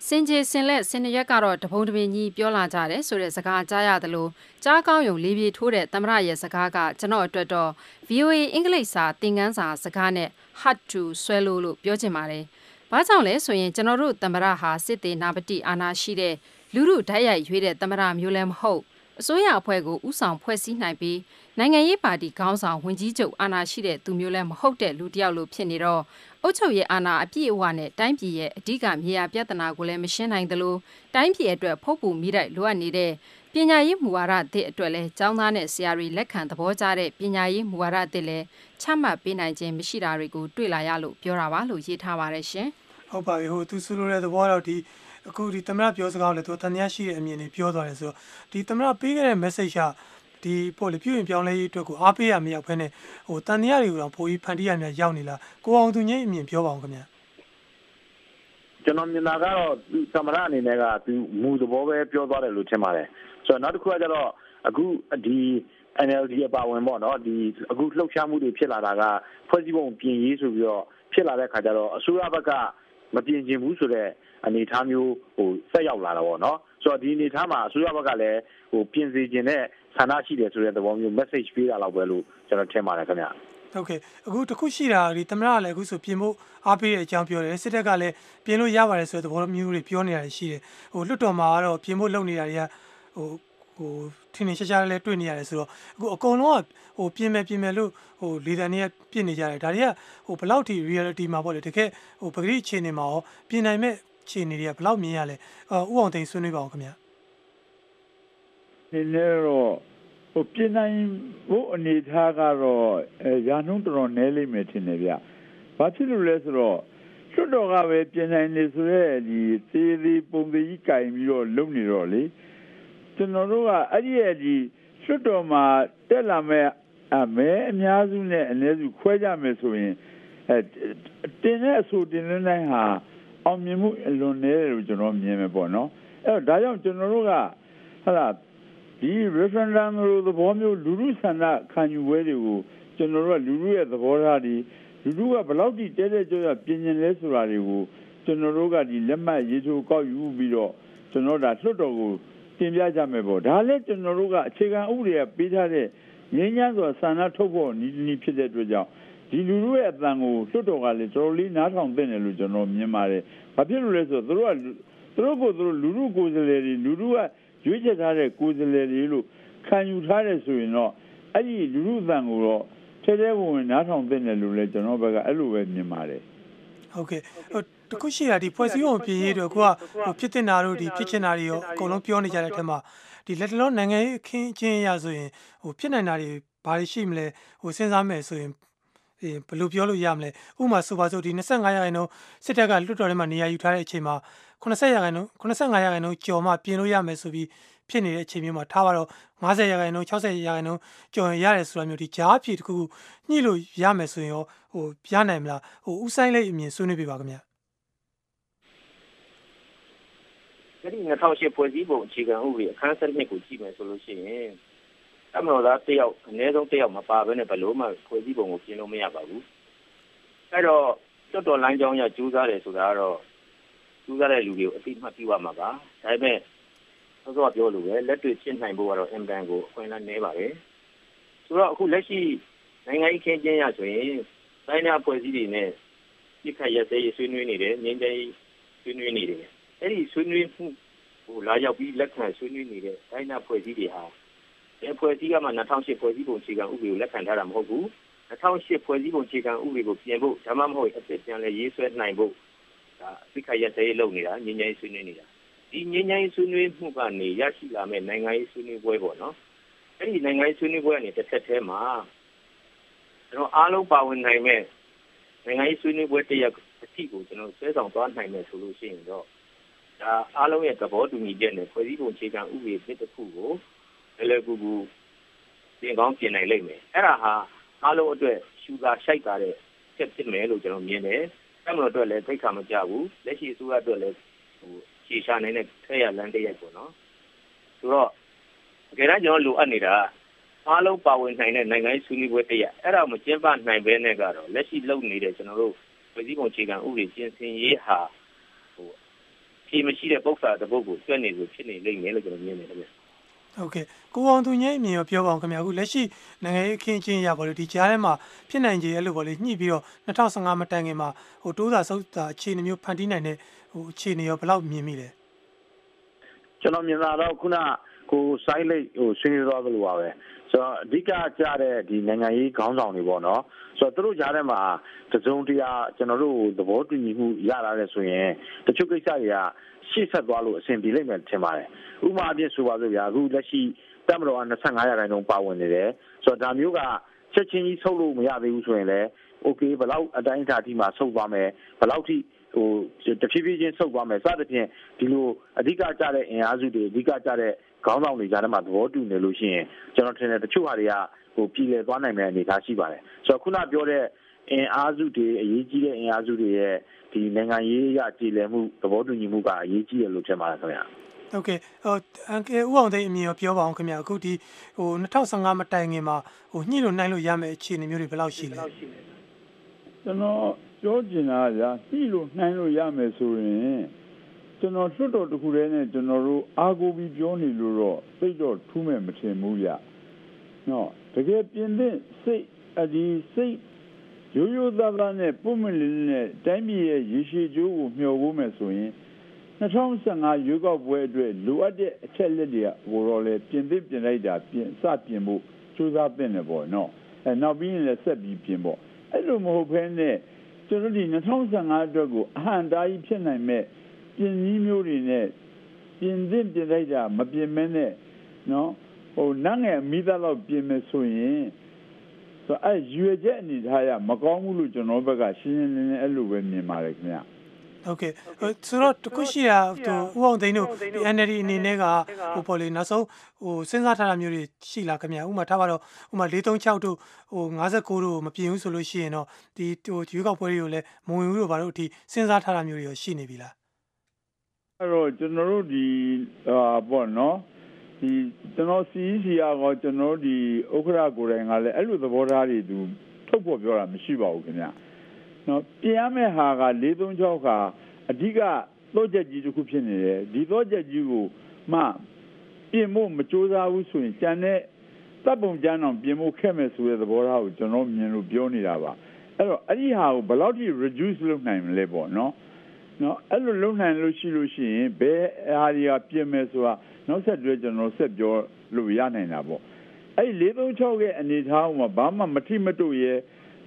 စင်ကြေစင်လက်စင်ရက်ကတော့တပုံတပင်ကြီးပြောလာကြတယ်ဆိုတဲ့စကားကြားရတယ်လို့ကြားကောင်းယုံလေးပြေထိုးတဲ့သမရရဲ့စကားကကျွန်တော်အတွက်တော့ VOA အင်္ဂလိပ်စာသင်ခန်းစာစကားနဲ့ hard to ဆွဲလို့လို့ပြောချင်ပါတယ်။ဘာကြောင့်လဲဆိုရင်ကျွန်တော်တို့သမရဟာစစ်တေနာပတိအာနာရှိတဲ့လူလူဓာတ်ရိုက်ရွေးတဲ့သမရမျိုးလည်းမဟုတ်အစိုးရအဖွဲ့ကိုဥဆောင်ဖွဲ့စည်းနိုင်ပြီးနိုင်ငံရေးပါတီခေါင်းဆောင်ဝင်ကြီးချုပ်အာဏာရှိတဲ့သူမျိုးလည်းမဟုတ်တဲ့လူတစ်ယောက်လိုဖြစ်နေတော့ အုပ်ချုပ်ရေးအာဏာအပြည့်အဝနဲ့တိုင်းပြည်ရဲ့အဓိကမြေယာပြဿနာကိုလည်းမရှင်းနိုင်သလိုတိုင်းပြည်အတွက်ဖုတ်ပူမိတိုက်လိုအပ်နေတဲ့ပညာရေးမူဝါဒအသစ်အတွက်လည်းကျောင်းသားနဲ့ဆရာတွေလက်ခံသဘောကျတဲ့ပညာရေးမူဝါဒအသစ်လည်းချမှတ်ပေးနိုင်ခြင်းမရှိတာတွေကိုတွေ့လာရလို့ပြောတာပါလို့ရေးထားပါတယ်ရှင်။ဟုတ်ပါပြီဟိုသူဆိုလိုတဲ့သဘောတော့ဒီအခုဒီသမရပြောစကားကိုလည်းသူတန်တရားရှိတဲ့အမြင်တွေပြောသွားတယ်ဆိုတော့ဒီသမရပေးခဲ့တဲ့ message က ဒီပေါ်လေပြုရင်ပြောင်းလဲရေးအတွက်ကိုအားပေးရမရောက်ဖ ೇನೆ ဟိုတန်တရားတွေကိုတော့ပိုပြီးဖန်တီးရများရောက်နေလားကိုအောင်သူငိမ့်အမြင်ပြောပါအောင်ခင်ဗျာကျွန်တော်မြင်တာကတော့သမရအနေနဲ့ကသူမူသဘောပဲပြောသွားတယ်လို့ထင်ပါတယ်ဆိုတော့နောက်တစ်ခုကကျတော့အခုဒီ NLD အပါဝင်ပေါ့နော်ဒီအခုလှုပ်ရှားမှုတွေဖြစ်လာတာကဖွဲ့စည်းပုံပြင်ရေးဆိုပြီးတော့ဖြစ်လာတဲ့ခါကျတော့အစိုးရဘက်ကမပြင်ကျင်ဘူးဆိုတော့အနေအထားမျိုးဟိုဆက်ရောက်လာတာပေါ့နော်ဆိုတော့ဒီအနေအထားမှာအစိုးရဘက်ကလည်းဟိုပြင်စေခြင်းနဲ့ ဆန္ဒရှိတယ်ဆိုတဲ့သဘောမျိုး message ပေးတာလောက်ပဲလို့ကျွန်တော်ထင်ပါတယ်ခင်ဗျဟုတ်ကဲ့အခုတခုရှိတာဒီသမရကလည်းအခုဆိုပြင်ဖို့အားပေးတဲ့အကြောင်းပြောတယ်စစ်တပ်ကလည်းပြင်လို့ရပါတယ်ဆိုတဲ့သဘောမျိုးတွေပြောနေတာရှိတယ်ဟိုလွတ်တော်မှာကတော့ပြင်ဖို့လုပ်နေတာတွေကဟိုဟိုထင်းထင်းရှားရှားလည်းတွေ့နေရတယ်ဆိုတော့အခုအကုန်လုံးကဟိုပြင်မယ်ပြင်မယ်လို့ဟိုလေတန်တွေကပြစ်နေကြတယ်ဒါတွေကဟိုဘယ်လောက်ထိ reality မှာပေါ့လေတကယ်ဟိုပဂရိအခြေအနေမှာရောပြင်နိုင်မဲ့အခြေအနေတွေကဘယ်လောက်မြင်ရလဲအာဥအောင်သိန်းဆွေးနွေးပါအောင်ခင်ဗျာ ဒီနေ့တော့ဟိုပြင်နိုင်ဖို့အနေထားကတော့အဲရာနှုန်းတော်တော်နည်းလိမ့်မယ်ထင်တယ်ဗျဘာဖြစ်လို့လဲဆိုတော့လွတ်တော်ကပဲပြင်နိုင်နေဆိုရဲဒီသေးသေးပုံသေးကြီးကင်ပြီးတော့လုံနေတော့လေကျွန်တော်တို့ကအဲ့ဒီရဲ့ဒီလွတ်တော်မှာတက်လာမဲ့အမဲအများစုနဲ့အနည်းစုခွဲကြမယ်ဆိုရင်အဲတင်တဲ့အဆိုတင်လွန်းတိုင်းဟာအောင်မြင်မှုအလွန်နည်းတယ်လို့ကျွန်တော်မြင်မယ်ပေါ့နော်အဲ့တော့ဒါကြောင့်ကျွန်တော်တို့ကဟာလာ ဒီ referendum လိုသဘောမျိုးလူလူဆန္ဒခံယူပွဲတွေကိုကျွန်တော်တို့ကလူလူရဲ့သဘောထားတွေလူလူကဘယ်လောက်ထိတဲတဲကြောရပြင်ကျင်လဲဆိုတာတွေကိုကျွန်တော်တို့ကဒီလက်မှတ်ရေးထိုးကောက်ယူပြီးတော့ကျွန်တော်ဒါလွှတ်တော်ကိုတင်ပြကြမယ်ပေါ့ဒါလည်းကျွန်တော်တို့ကအခြေခံဥပဒေကပေးထားတဲ့ငြိမ်းချမ်းစွာဆန္ဒထုတ်ဖို့နီးနီးဖြစ်တဲ့အတွက်ကြောင့်ဒီလူလူရဲ့အတန်ကိုလွှတ်တော်ကလည်းတော်တော်လေးနားထောင်သင့်တယ်လို့ကျွန်တော်မြင်ပါတယ်။ဘာဖြစ်လို့လဲဆိုတော့သူတို့ကသူတို့ကိုသူတို့လူလူကိုယ်စားလှယ်တွေလူလူက ရွေးချယ်ထားတဲ့ကိုယ်စားလှယ်တွေလို့ခံယူထားတယ်ဆိုရင်တော့အဲ့ဒီလူလူအတန်ကိုတော့ထဲထဲဝင်ဝင်နားထောင်သင့်တယ်လို့လည်းကျွန်တော်ဘက်ကအဲ့လိုပဲမြင်ပါတယ်။ဟုတ်ကဲ့ဟိုတခုရှိတာဒီဖွဲ့စည်းပုံပြည်ရေးတော့ကိုကဟိုဖြစ်တင်တာတို့ဒီဖြစ်ချင်တာတွေရောအကုန်လုံးပြောနေကြတဲ့အထက်မှာဒီလက်တလုံးနိုင်ငံရေးအခင်းအကျင်းရဆိုရင်ဟိုဖြစ်နိုင်တာတွေဘာတွေရှိမလဲဟိုစဉ်းစားမယ်ဆိုရင်ဘယ်လိုပြောလို့ရမလဲဥပမာဆိုပါစို့ဒီ25ရာခိုင်နှုန်းစစ်တပ်ကလွတ်တော်ထဲမှာနေရာယူထားတဲ့အချိန်မှာ 80ရာခိုင်နှုန်း85ရာခိုင်နှုန်းကျော်မှပြင်လို့ရမယ်ဆိုပြီးဖြစ်နေတဲ့အချိန်မျိုးမှာထားပါတော့50ရာခိုင်နှုန်း60ရာခိုင်နှုန်းကျော်ရင်ရတယ်ဆိုတာမျိုးဒီကြားအဖြစ်တခုညှိလို့ရမယ်ဆိုရင်ရောဟိုပြနိုင်မလားဟိုဥဆိုင်လေးအမြင်ဆွေးနွေးပြပါခင်ဗျာဒီ2008ဖွဲ့စည်းပုံအခြေခံဥပဒေအခန်း7ကိုကြည့်မယ်ဆိုလို့ရှိရင်အမတော်သားတယောက်အနည်းဆုံးတယောက်မပါဘဲနဲ့ဘလို့မှဖွဲ့စည်းပုံကိုပြင်လို့မရပါဘူးအဲ့တော့တွတ်တော်လိုင်းကြောင်းရကျူးစားတယ်ဆိုတာကတော့ ကျူးစားတဲ့လူတွေကိုအသိမှတ်ပြုရမှာပါဒါပေမဲ့သောစောပြောလို့ပဲလက်တွေ့ဖြစ်နိုင်ဖို့ကတော့အင်တန်ကိုအခွင့်အလမ်းနည်းပါတယ်ဆိုတော့အခုလက်ရှိနိုင်ငံရေးခင်းကျင်းရဆိုရင်တိုင်းနာဖွဲ့စည်းတွေနဲ့ပြစ်ခတ်ရစေးဆွေးနွေးနေတယ်ငင်းကြိုင်းဆွေးနွေးနေတယ်အဲ့ဒီဆွေးနွေးမှုဟိုလာရောက်ပြီးလက်ခံဆွေးနွေးနေတဲ့တိုင်းနာဖွဲ့စည်းတွေဟာဒီဖွဲ့စည်းကမှ2008ဖွဲ့စည်းပုံအခြေခံဥပဒေကိုလက်ခံထားတာမဟုတ်ဘူး2008ဖွဲ့စည်းပုံအခြေခံဥပဒေကိုပြင်ဖို့ဒါမှမဟုတ်အစ်စ်ပြန်လဲရေးဆွဲနိုင်ဖို့ ဒါအစ်ခရတဲ့လုပ်နေတာငင်းငင်းဆွေးနွေးနေတာဒီငင်းငင်းဆွေးနွေးမှုကနေရရှိလာမဲ့နိုင်ငံရေးဆွေးနွေးပွဲပေါ့နော်အဲ့ဒီနိုင်ငံရေးဆွေးနွေးပွဲကနေတစ်ဆက်တည်းမှာကျွန်တော်အားလုံးပါဝင်နိုင်မဲ့နိုင်ငံရေးဆွေးနွေးပွဲတစ်ရက်အထိကိုကျွန်တော်ဆွဲဆောင်သွားနိုင်မယ်ဆိုလို့ရှိရင်တော့ဒါအားလုံးရဲ့သဘောတူညီချက်နဲ့ဖွဲ့စည်းပုံအခြေခံဥပဒေတစ်ခုကိုလည်းလည်းကူကူပြင်ကောင်းပြင်နိုင်လိမ့်မယ်အဲ့ဒါဟာအားလုံးအတွက်ရှူတာရှိုက်တာတဲ့ချက်ဖြစ်မယ်လို့ကျွန်တော်မြင်တယ်။ အဲ့မလို့အတွက်လည်းသိခါမကြဘူး။လက်ရှိအစိုးရအတွက်လည်းဟိုရှေရှာနေတဲ့ထက်ရလမ်းတရက်ပေါ့နော်။ဆိုတော့တကယ်တမ်းကျွန်တော်လိုအပ်နေတာအားလုံးပါဝင်နိုင်တဲ့နိုင်ငံရေးဆွေးနွေးပွဲတရက်အဲ့ဒါမကျင်းပနိုင်ဘဲနဲ့ကတော့လက်ရှိလုပ်နေတဲ့ကျွန်တော်တို့ပြည်စည်းပုံအခြေခံဥပဒေပြင်ဆင်ရေးဟာဟိုဖြေမရှိတဲ့ပု္ပ္ပာတပုတ်ကိုကျွတ်နေလို့ဖြစ်နေလိမ့်မယ်လို့ကျွန်တော်မြင်နေတယ်ဗျ။ ဟုတ်ကဲ့ကိုအောင်သူညရဲ့အမြင်ရောပြောပါအောင်ခင်ဗျာအခုလက်ရှိနိုင်ငံရေးအခင်းချင်းရပါလို့ဒီကြားထဲမှာဖြစ်နိုင်ကြရဲ့လို့ပေါ့လေညှိပြီးတော့2015မတိုင်ခင်မှာဟိုတိုးတာဆုတ်တာအခြေအနေမျိုးဖန်တီးနိုင်တဲ့ဟိုအခြေအနေရောဘယ်လောက်မြင်မိလဲကျွန်တော်မြင်တာတော့ခုနကိုစိုင်းလိတ်ဟိုဆွေးနွေးသွားသလိုပါပဲဆိုတော့အဓိကကြတဲ့ဒီနိုင်ငံရေးခေါင်းဆောင်တွေပေါ့နော်ဆိုတော့သူတို့ကြားထဲမှာတစုံတရာကျွန်တော်တို့သဘောတူညီမှုရလာတဲ့ဆိုရင်တချို့ကိစ္စတွေက ရှေ့ဆက်သွားလို့အဆင်ပြေလိမ့်မယ်ထင်ပါတယ်ဥပမာအဖြစ်ဆိုပါစို့ဗျာအခုလက်ရှိတက်မတော်က25ရာခိုင်နှုန်းပါဝင်နေတယ်ဆိုတော့ဒါမျိုးကချက်ချင်းကြီးဆုတ်လို့မရသေးဘူးဆိုရင်လည်း okay ဘယ်လောက်အတိုင်းအတာထိမှဆုတ်သွားမယ်ဘယ်လောက်ထိဟိုတဖြည်းဖြည်းချင်းဆုတ်သွားမယ်စသဖြင့်ဒီလိုအဓိကကြတဲ့အင်အားစုတွေအဓိကကြတဲ့ခေါင်းဆောင်တွေကြားထဲမှာသဘောတူနေလို့ရှိရင်ကျွန်တော်ထင်တယ်တချို့ဟာတွေကဟိုပြည်လည်သွားနိုင်မယ့်အနေအထားရှိပါတယ်ဆိုတော့ခုနပြောတဲ့အင်အားစုတွေအရေးကြီးတဲ့အင်အားစုတွေရဲ့ ဒီနိုင်ငံရေးအရကြည်လည်မှုသဘောတူညီမှုကအရေးကြီးတယ်လို့ထင်ပါတယ်ခင်ဗျာဟုတ်ကဲ့ဟိုအန်ကယ်ဦးအောင်သိအမြင်ရောပြောပါအောင်ခင်ဗျာအခုဒီဟို2015မတိုင်ခင်မှာဟိုညှိလို့နိုင်လို့ရမယ့်အခြေအနေမျိုးတွေဘယ်လောက်ရှိလဲကျွန်တော်ပြောချင်တာကညှိလို့နိုင်လို့ရမယ်ဆိုရင်ကျွန်တော်လွတ်တော်တစ်ခုတည်းနဲ့ကျွန်တော်တို့အားကိုးပြီးပြောနေလို့တော့သိတော့ထူးမဲ့မထင်ဘူးဗျနော်တကယ်ပြင်သင့်စိတ်အဒီစိတ် ရိုးရိုးသားသားနဲ့ပုံမလင်းနဲ့တိုင်းပြည်ရဲ့ရေရှည်ကျိုးကိုမျှော်ဖို့မယ်ဆိုရင်2015ရွေးကောက်ပွဲအတွက်လိုအပ်တဲ့အချက်လက်တွေကဟိုတော့လေပြင်သစ်ပြင်လိုက်တာပြင်စပြင်ဖို့စူးစမ်းပြင်နေပေါ့နော်အဲနောက်ပြီးရင်လည်းဆက်ပြီးပြင်ပေါ့အဲ့လိုမဟုတ်ဘဲနဲ့ကျွန်တော်ဒီ2015အတွက်ကိုအဟံတားကြီးဖြစ်နိုင်မဲ့ပြင်ကြီးမျိုးတွေနဲ့ပြင်သစ်ပြင်လိုက်တာမပြင်မဲနဲ့နော်ဟိုနန်းငယ်မိသားလောက်ပြင်မယ်ဆိုရင် ဆိုအဲရွေချက်အနေထားရမကောင်းဘူးလို့ကျွန်တော်ဘက်ကရှင်းရှင်းလင်းလင်းအဲ့လိုပဲမြင်ပါတယ်ခင်ဗျဟုတ်ကဲ့ဆိုတော့တခုရှိတာဟိုဥအောင်သိန်းတို့ဒီ NLD အနေနဲ့ကဟိုပေါ်လေနောက်ဆုံးဟိုစဉ်းစားထားတာမျိုးတွေရှိလားခင်ဗျဥမာထားပါတော့ဥမာ436တို့ဟို59တို့မပြင်ဘူးဆိုလို့ရှိရင်တော့ဒီဟိုရွေးကောက်ပွဲတွေကိုလည်းမဝင်ဘူးလို့ဘာလို့အထိစဉ်းစားထားတာမျိုးတွေရောရှိနေပြီလားအဲ့တော့ကျွန်တော်တို့ဒီဟာပေါ့နော် ဒီကျွန်တော် CEC ကောကျွန်တော်ဒီဥက္ခရာကိုယ်တိုင်ကလည်းအဲ့လိုသဘောထားတွေသူထုတ်ဖို့ပြောတာမရှိပါဘူးခင်ဗျနော်ပြင်ရမယ့်ဟာက436ကအဓိကသောချက်ကြီးတစ်ခုဖြစ်နေတယ်ဒီသောချက်ကြီးကိုမှပြင်ဖို့မကြိုးစားဘူးဆိုရင်ကြံတဲ့တပ်ပုံကျန်းအောင်ပြင်ဖို့ခက်မယ်ဆိုတဲ့သဘောထားကိုကျွန်တော်မြင်လို့ပြောနေတာပါအဲ့တော့အဲ့ဒီဟာကိုဘယ်လောက်ထိ reduce လုပ်နိုင်မလဲပေါ့နော်နော်အဲ့လိုလုပ်နိုင်လို့ရှိလို့ရှိရင်ဘယ်ဟာတွေကပြင်မယ်ဆိုတာ နောက်ဆက်တွဲကျွန်တော်ဆက်ပြောလို့ရနိုင်တာပေါ့အဲ့436ရဲ့အနေထားမှာဘာမှမထိမတုရဲ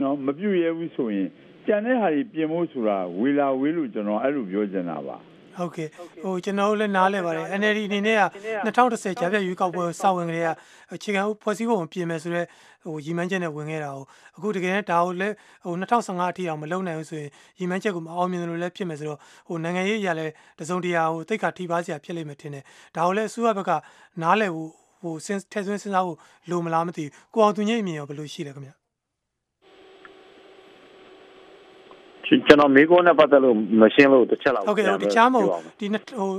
နော်မပြုတ်ရဲဘူးဆိုရင်ကြံတဲ့ဟာတွေပြင်ဖို့ဆိုတာဝေလာဝေးလို့ကျွန်တော်အဲ့လိုပြောချင်တာပါ ဟုတ်ကဲ့ဟိုကျွန်တော်တို့လည်းနားလဲပါတယ် NLD အနေနဲ့က2010ကြာပြည့်ရွေးကောက်ပွဲစောင့်ဝင်ကလေးကအခြေခံဖွဲ့စည်းပုံပြင်မယ်ဆိုတော့ဟိုရီမန်းချက်နဲ့ဝင်ခဲ့တာကိုအခုတကယ်နဲ့ဒါကိုလည်းဟို2015အထိအောင်မလုပ်နိုင်ဘူးဆိုရင်ရီမန်းချက်ကိုမအောင်မြင်လို့လည်းဖြစ်မယ်ဆိုတော့ဟိုနိုင်ငံရေးအရာလည်းတစုံတရာဟိုတိတ်ခါထိပါစရာဖြစ်လိမ့်မယ်ထင်တယ်ဒါကိုလည်းအစိုးရဘက်ကနားလဲဟိုဟိုစဉ်းထည့်သွင်းစဉ်းစားဖို့လိုမလားမသိဘူးကိုအောင်သူညိတ်အမြင်ရောဘယ်လိုရှိလဲခင်ဗျ ကျွန်တော်မေးခွန်းနဲ့ပတ်သက်လို့မရှင်းလို့တစ်ချက်လောက်ဟုတ်ကဲ့တခြားမဟုတ်ဒီဟို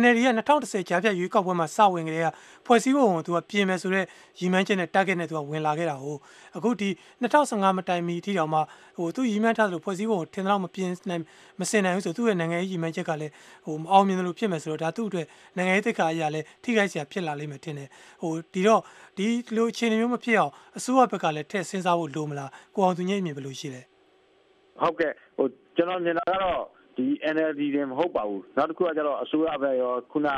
NLD က2010ကြားဖြတ်ရွေးကောက်ပွဲမှာစဝင်ကြတဲ့ကဖွဲ့စည်းပုံကိုသူကပြင်မယ်ဆိုတော့ရည်မှန်းချက်နဲ့ target နဲ့သူကဝင်လာခဲ့တာဟုတ်အခုဒီ2015မတိုင်မီအထိတောင်မှဟိုသူရည်မှန်းထားသလိုဖွဲ့စည်းပုံကိုထင်တော့မပြင်နိုင်မစင်နိုင်ဘူးဆိုသူ့ရဲ့နိုင်ငံရေးရည်မှန်းချက်ကလည်းဟိုမအောင်မြင်လို့ဖြစ်မယ်ဆိုတော့ဒါသူ့အတွက်နိုင်ငံရေးတိတ်ခါအရာလည်းထိခိုက်စရာဖြစ်လာလိမ့်မယ်ထင်တယ်ဟိုဒီတော့ဒီလိုအခြေအနေမျိုးမဖြစ်အောင်အစိုးရဘက်ကလည်းထည့်စဉ်းစားဖို့လိုမလားကိုအောင်သူညိတ်မြင်ဘယ်လိုရှိလဲ ဟုတ်ကဲ့ဟိုကျွန်တော်မြင်တာကတော့ဒီ NLD တွေမဟုတ်ပါဘူးနောက်တစ်ခုကကျတော့အစိုးရဘက်ရောခုန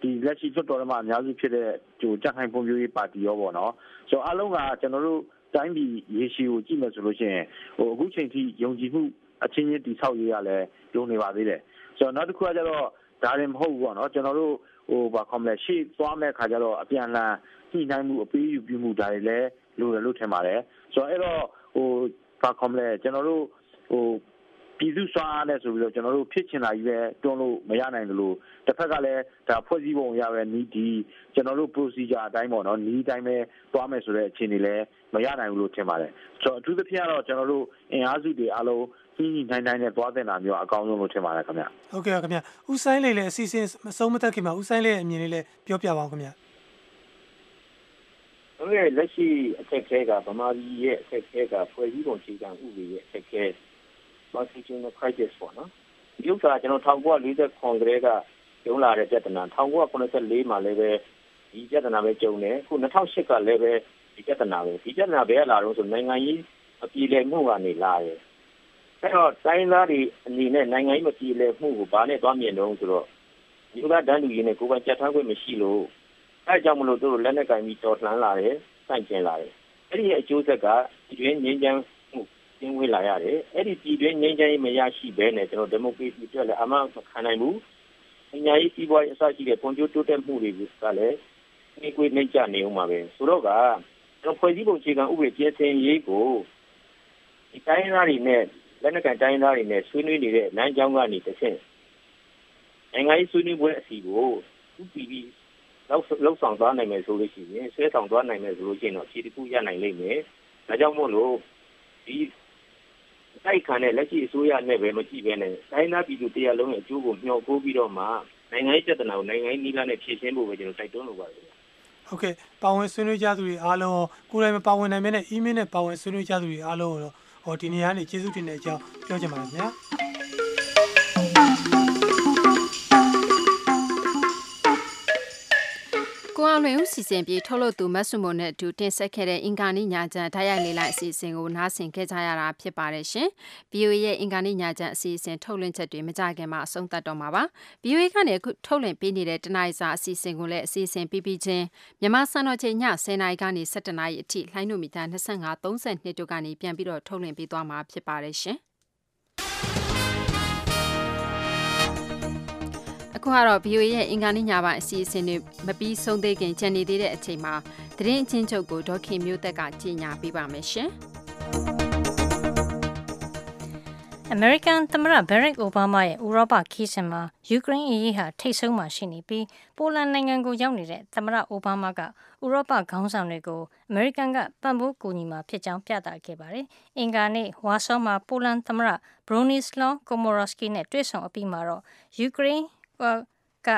ဒီလက်ရှိလွှတ်တော်ထဲမှာအများစုဖြစ်တဲ့ဟိုတက်ခိုင်ဖွံ့ဖြိုးရေးပါတီရောပေါ့နော်ဆိုတော့အလုံးကကျွန်တော်တို့တိုင်းပြည်ရေရှည်ကိုကြည့်မယ်ဆိုလို့ရှိရင်ဟိုအခုချိန်ထိယုံကြည်မှုအချင်းချင်းတိဆောက်ရေးရလဲလုံနေပါသေးတယ်ဆိုတော့နောက်တစ်ခုကကျတော့ဒါရင်မဟုတ်ဘူးပေါ့နော်ကျွန်တော်တို့ဟဟိုဘာခေါမလဲရှေ့သွားမဲ့ခါကျတော့အပြန်လန်ညှိနှိုင်းမှုအပေးယူပြုမှုဒါတွေလည်းလိုတယ်လို့ထင်ပါတယ်ဆိုတော့အဲ့တော့ဟိုဘာခေါမလဲကျွန်တော်တို့ ဟိုပြည်သူ့စွမ်းအားနဲ့ဆိုပြီးတော့ကျွန်တော်တို့ဖြစ်ချင်တာကြီးပဲတွန်းလို့မရနိုင်ဘူးလို့တစ်ဖက်ကလည်းဒါဖွဲ့စည်းပုံရပဲနီးဒီကျွန်တော်တို့ procedure အတိုင်းပေါ့နော်နီးအတိုင်းပဲသွားမယ်ဆိုတဲ့အခြေအနေလည်းမရနိုင်ဘူးလို့ထင်ပါတယ်ဆိုတော့အထူးသဖြင့်ကတော့ကျွန်တော်တို့အင်အားစုတွေအားလုံးကြီးကြီးနိုင်နိုင်နဲ့သွားတင်တာမျိုးအကောင်းဆုံးလို့ထင်ပါတယ်ခင်ဗျဟုတ်ကဲ့ခင်ဗျဦးဆိုင်လေးလည်းအစီအစဉ်မဆုံးမသက်ခင်မှာဦးဆိုင်လေးရဲ့အမြင်လေးလည်းပြောပြပါအောင်ခင်ဗျတို့ရဲ့လက်ရှိအခက်အခဲကဗမာပြည်ရဲ့အခက်အခဲကဖွဲ့စည်းပုံခြေခံဥပဒေရဲ့အခက်အခဲ constitutional crisis ပေါ့နော်ဒီဥစ္စာကျွန်တော်1940ခွန်ကလေးကကျုံလာတဲ့ပြဿနာ1984မှာလည်းပဲဒီပြဿနာပဲကျုံတယ်အခု2008ကလည်းပဲဒီပြဿနာပဲဒီပြဿနာဘယ်လာတော့ဆိုနိုင်ငံကြီးအပြည်လည်မှုကနေလာတယ်အဲ့တော့တိုင်းသားတွေအနေနဲ့နိုင်ငံရေးမပြည်လည်မှုကိုဘာနဲ့တွားမြင်တော့ဆိုတော့ဒီကတန်းလူကြီးနဲ့ကိုယ်ပိုင်ကြက်ထားခွင့်မရှိလို့အဲကြောင့်မလို့တို့လက်နဲ့ကင်ပြီးတော်လှန်လာတယ်စိုက်ကျင်လာတယ်အဲ့ဒီရဲ့အကျိုးဆက်ကဒီတွင်ငြိမ်းချမ်း မှုကျင်းဝေးလာရတယ်အဲ့ဒီပြည်တွင်းငြိမ်းချမ်းရေးမရရှိဘဲနဲ့ကျွန်တော်ဒီမိုကရေစီအတွက်လည်းအမှမခံနိုင်ဘူးအညာရေးစီးပွားရေးအစရှိတဲ့ပွန်ကျိုးတိုးတက်မှုတွေကလည်းဒီကွေးနှိမ့်ချနေအောင်ပါပဲဆိုတော့ကကျွန်တော်ဖွဲ့စည်းပုံအခြေခံဥပဒေပြင်ဆင်ရေးကိုဒီတိုင်းသားတွေနဲ့လက်နက်ကန်တိုင်းသားတွေနဲ့ဆွေးနွေးနေတဲ့လမ်းကြောင်းကနေတစ်ဆင့်နိုင်ငံရေးဆွေးနွေးပွဲအစီကိုဥပီပြီးလောက်လောက်ဆောင်သွားနိုင်မယ်ဆိုလို့ရှိရင်ဆွဲဆောင်သွားနိုင်မယ်ဆိုလို့ရှိရင်တော့ဖြည့်တခုရနိုင်လိမ့်မယ်။ဒါကြောင့်မို့လို့ဒီ တိုက်ခံတဲ့လက်ရှိအစိုးရနဲ့ပဲမကြည့်ဘဲနဲ့တိုင်းသားပြည်သူတရားလုံးရဲ့အကျိုးကိုမျှော်ကိုးပြီးတော့မှနိုင်ငံရေးပြဿနာကိုနိုင်ငံရေးနည်းလမ်းနဲ့ဖြေရှင်းဖို့ပဲကျွန်တော်တိုက်တွန်းလိုပါတယ်။ဟုတ်ကဲ့ပါဝင်ဆွေးနွေးကြသူတွေအားလုံးကိုယ်တိုင်မပါဝင်နိုင်မဲနဲ့ email နဲ့ပါဝင်ဆွေးနွေးကြသူတွေအားလုံးကိုတော့ဟောဒီနေရာကနေကျေးဇူးတင်တဲ့အကြောင်းပြောချင်ပါတယ်ခင်ဗျာ ကိုအောင်လွင်ဦးစီစဉ်ပြီးထုတ်လုပ်သူမတ်ဆုမုံနဲ့အတူတင်ဆက်ခဲ့တဲ့အင်ကာနီညာချန်ဓာတ်ရိုက်လေးလိုက်အစီအစဉ်ကိုနားဆင်ခဲ့ကြရတာဖြစ်ပါတယ်ရှင်။ VOA ရဲ့အင်ကာနီညာချန်အစီအစဉ်ထုတ်လွှင့်ချက်တွေမကြခင်မှာအဆုံးသတ်တော့မှာပါ။ VOA ကနေအခုထုတ်လွှင့်ပေးနေတဲ့တနိုင်စာအစီအစဉ်ကိုလည်းအစီအစဉ်ပြီးပြီးချင်းမြန်မာစံတော်ချိန်ည10:00နာရီကနေ17:00နာရီအထိလှိုင်းတို့မီတာ25 32တို့ကနေပြန်ပြီးတော့ထုတ်လွှင့်ပေးသွားမှာဖြစ်ပါတယ်ရှင်။ ခုကတော့ VOA ရဲ့အင်္ဂါနေ့ညပိုင်းအစီအစဉ်တွေမပြီးဆုံးသေးခင်ကျန်နေသေးတဲ့အချိန်မှာသတင်းအချင်းချုပ်ကိုဒေါခင်မျိုးသက်ကကြီးညာပေးပါမယ်ရှင်။ American သမ္မတ Barack Obama ရဲ့ဥရောပခီးစဉ်မှာယူကရိန်းအရေးဟာထိတ်ဆုံးမှာရှိနေပြီးပိုလန်နိုင်ငံကိုရောက်နေတဲ့သမ္မတအိုဘားမားကဥရောပခေါင်းဆောင်တွေကိုအမေရိကန်ကပံ့ပိုးကူညီမှာဖြစ်ကြောင်းပြသခဲ့ပါတယ်။အင်္ဂါနေ့ဝါဆောမှာပိုလန်သမ္မတ Bronislaw Komorowski နဲ့တွေ့ဆုံအပြီးမှာတော့ယူ ကရိန်းက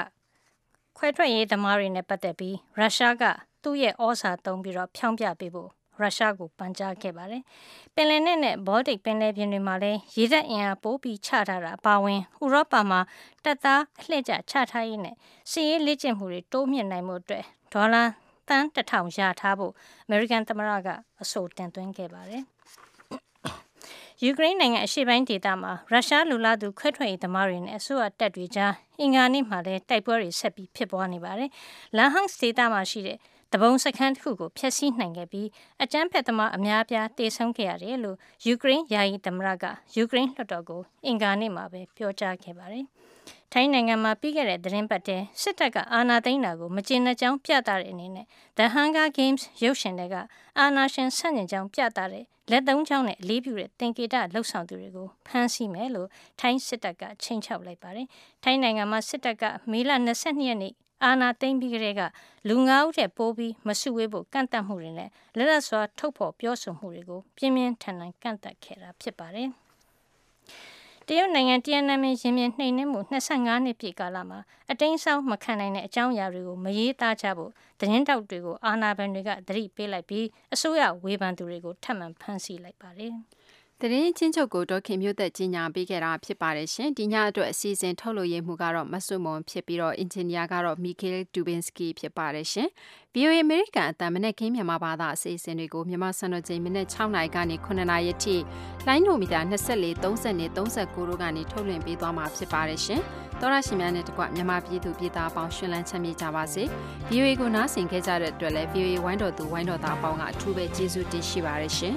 ခွဲထွက်ရေးသမားတွေနဲ့ပတ်သက်ပြီးရုရှားကသူ့ရဲ့ဩဇာသုံးပြီးတော့ဖြောင်းပြပေးဖို့ရုရှားကိုပန်ကြားခဲ့ပါတယ်။ပင်လယ်နက်နဲ့ဘောလတစ်ပင်လယ်ပြင်တွေမှာလည်းရေတပ်အင်အားပိုပြီးချထားတာအပါအဝင်ဥရောပမှာတပ်သားအလှည့်ကျချထားရေးနဲ့စီးရေးလေ့ကျင့်မှုတွေတိုးမြင့်နိုင်မှုအတွက်ဒေါ်လာတန်းတထောင်ရထားဖို့အမေရိကန်သမ္မတကအဆိုတင်သွင်းခဲ့ပါတယ်။ ယူကရိန်းနိုင်ငံအရှေ့ပိုင်းဒေသမှာရုရှားလူလာသူခွဲထွက်ရေးသမားတွေနဲ့အစိုးရတပ်တွေကြားအင်္ဂါနေ့မှာလည်းတိုက်ပွဲတွေဆက်ပြီးဖြစ်ပွားနေပါတယ်။လန်ဟန့်ဒေသမှာရှိတဲ့တပုံစခန်းတစ်ခုကိုဖျက်ဆီးနိုင်ခဲ့ပြီးအကြမ်းဖက်သမားအများအပြားတေဆုံးခဲ့ရတယ်လို့ယူကရိန်းယာယီသမ္မတကယူကရိန်းလွှတ်တော်ကိုအင်္ဂါနေ့မှာပဲပြောကြားခဲ့ပါတယ်။ ထိုင်းနိုင်ငံမှာပြီးခဲ့တဲ့သတင်းပတ်ထဲစစ်တပ်ကအာဏာသိမ်းတာကိုမကျေနပ်ကြောင်းပြသတဲ့အနေနဲ့ The Hunger Games ရုပ်ရှင်တွေကအာဏာရှင်ဆန့်ကျင်ကြောင်းပြသတဲ့လက်သုံးချောင်းနဲ့အလေးပြုတဲ့သင်္ကေတလှုပ်ဆောင်သူတွေကိုဖမ်းဆီးမယ်လို့ထိုင်းစစ်တပ်ကချိန်ချောက်လိုက်ပါတယ်။ထိုင်းနိုင်ငံမှာစစ်တပ်ကမေလ22ရက်နေ့အာနာသိမ့်ပြီးကလေးကလူငါးဦးတဲ့ပိုးပြီးမစုဝေးဖို့ကန့်တတ်မှုတွေနဲ့လက်လက်စွာထုတ်ဖော်ပြောဆိုမှုတွေကိုပြင်းပြင်းထန်ထန်ကန့်တတ်ခဲ့တာဖြစ်ပါတယ်။ တရုတ်နိုင်ငံတရနမင်းရင်မြင်နှိမ်နှင်းမှု25နှစ်ပြည့်ကာလမှာအတိမ်းဆောင်မခံနိုင်တဲ့အကြောင်းအရာတွေကိုမရေးသားကြဖို့သတင်းတောက်တွေကိုအာဏာပိုင်တွေကသတိပေးလိုက်ပြီးအစိုးရဝေဖန်သူတွေကိုထပ်မံဖမ်းဆီးလိုက်ပါတယ်။ သတင်းချင်းချုပ်ကိုဒေါခင်မျိုးသက်ကြီးညာပေးခဲ့တာဖြစ်ပါတယ်ရှင်ဒီညအတွက်အစီအစဉ်ထုတ်လို့ရမှုကတော့မဆုမွန်ဖြစ်ပြီးတော့အင်ဂျင်နီယာကတော့မီကေဒူဘင်စကီဖြစ်ပါတယ်ရှင် VOA American အတံမနေ့ခင်းမြန်မာဘာသာအစီအစဉ်တွေကိုမြန်မာစံတော်ချိန်မိနစ်6နာရီကနေ9နာရီအထိလိုင်းနိုမီတာ24 30နဲ့39တို့ကနေထုတ်လွှင့်ပေးသွားမှာဖြစ်ပါတယ်ရှင်တော်ရရှင်များနဲ့တကွမြန်မာပြည်သူပြည်သားအပေါင်းရှင်လန်းချမ်းမြေ့ကြပါစေ VOA ကိုနားဆင်ခဲ့ကြတဲ့အတွက်လည်း VOA ဝိုင်းတော်သူဝိုင်းတော်သားအပေါင်းကအထူးပဲကျေးဇူးတင်ရှိပါတယ်ရှင်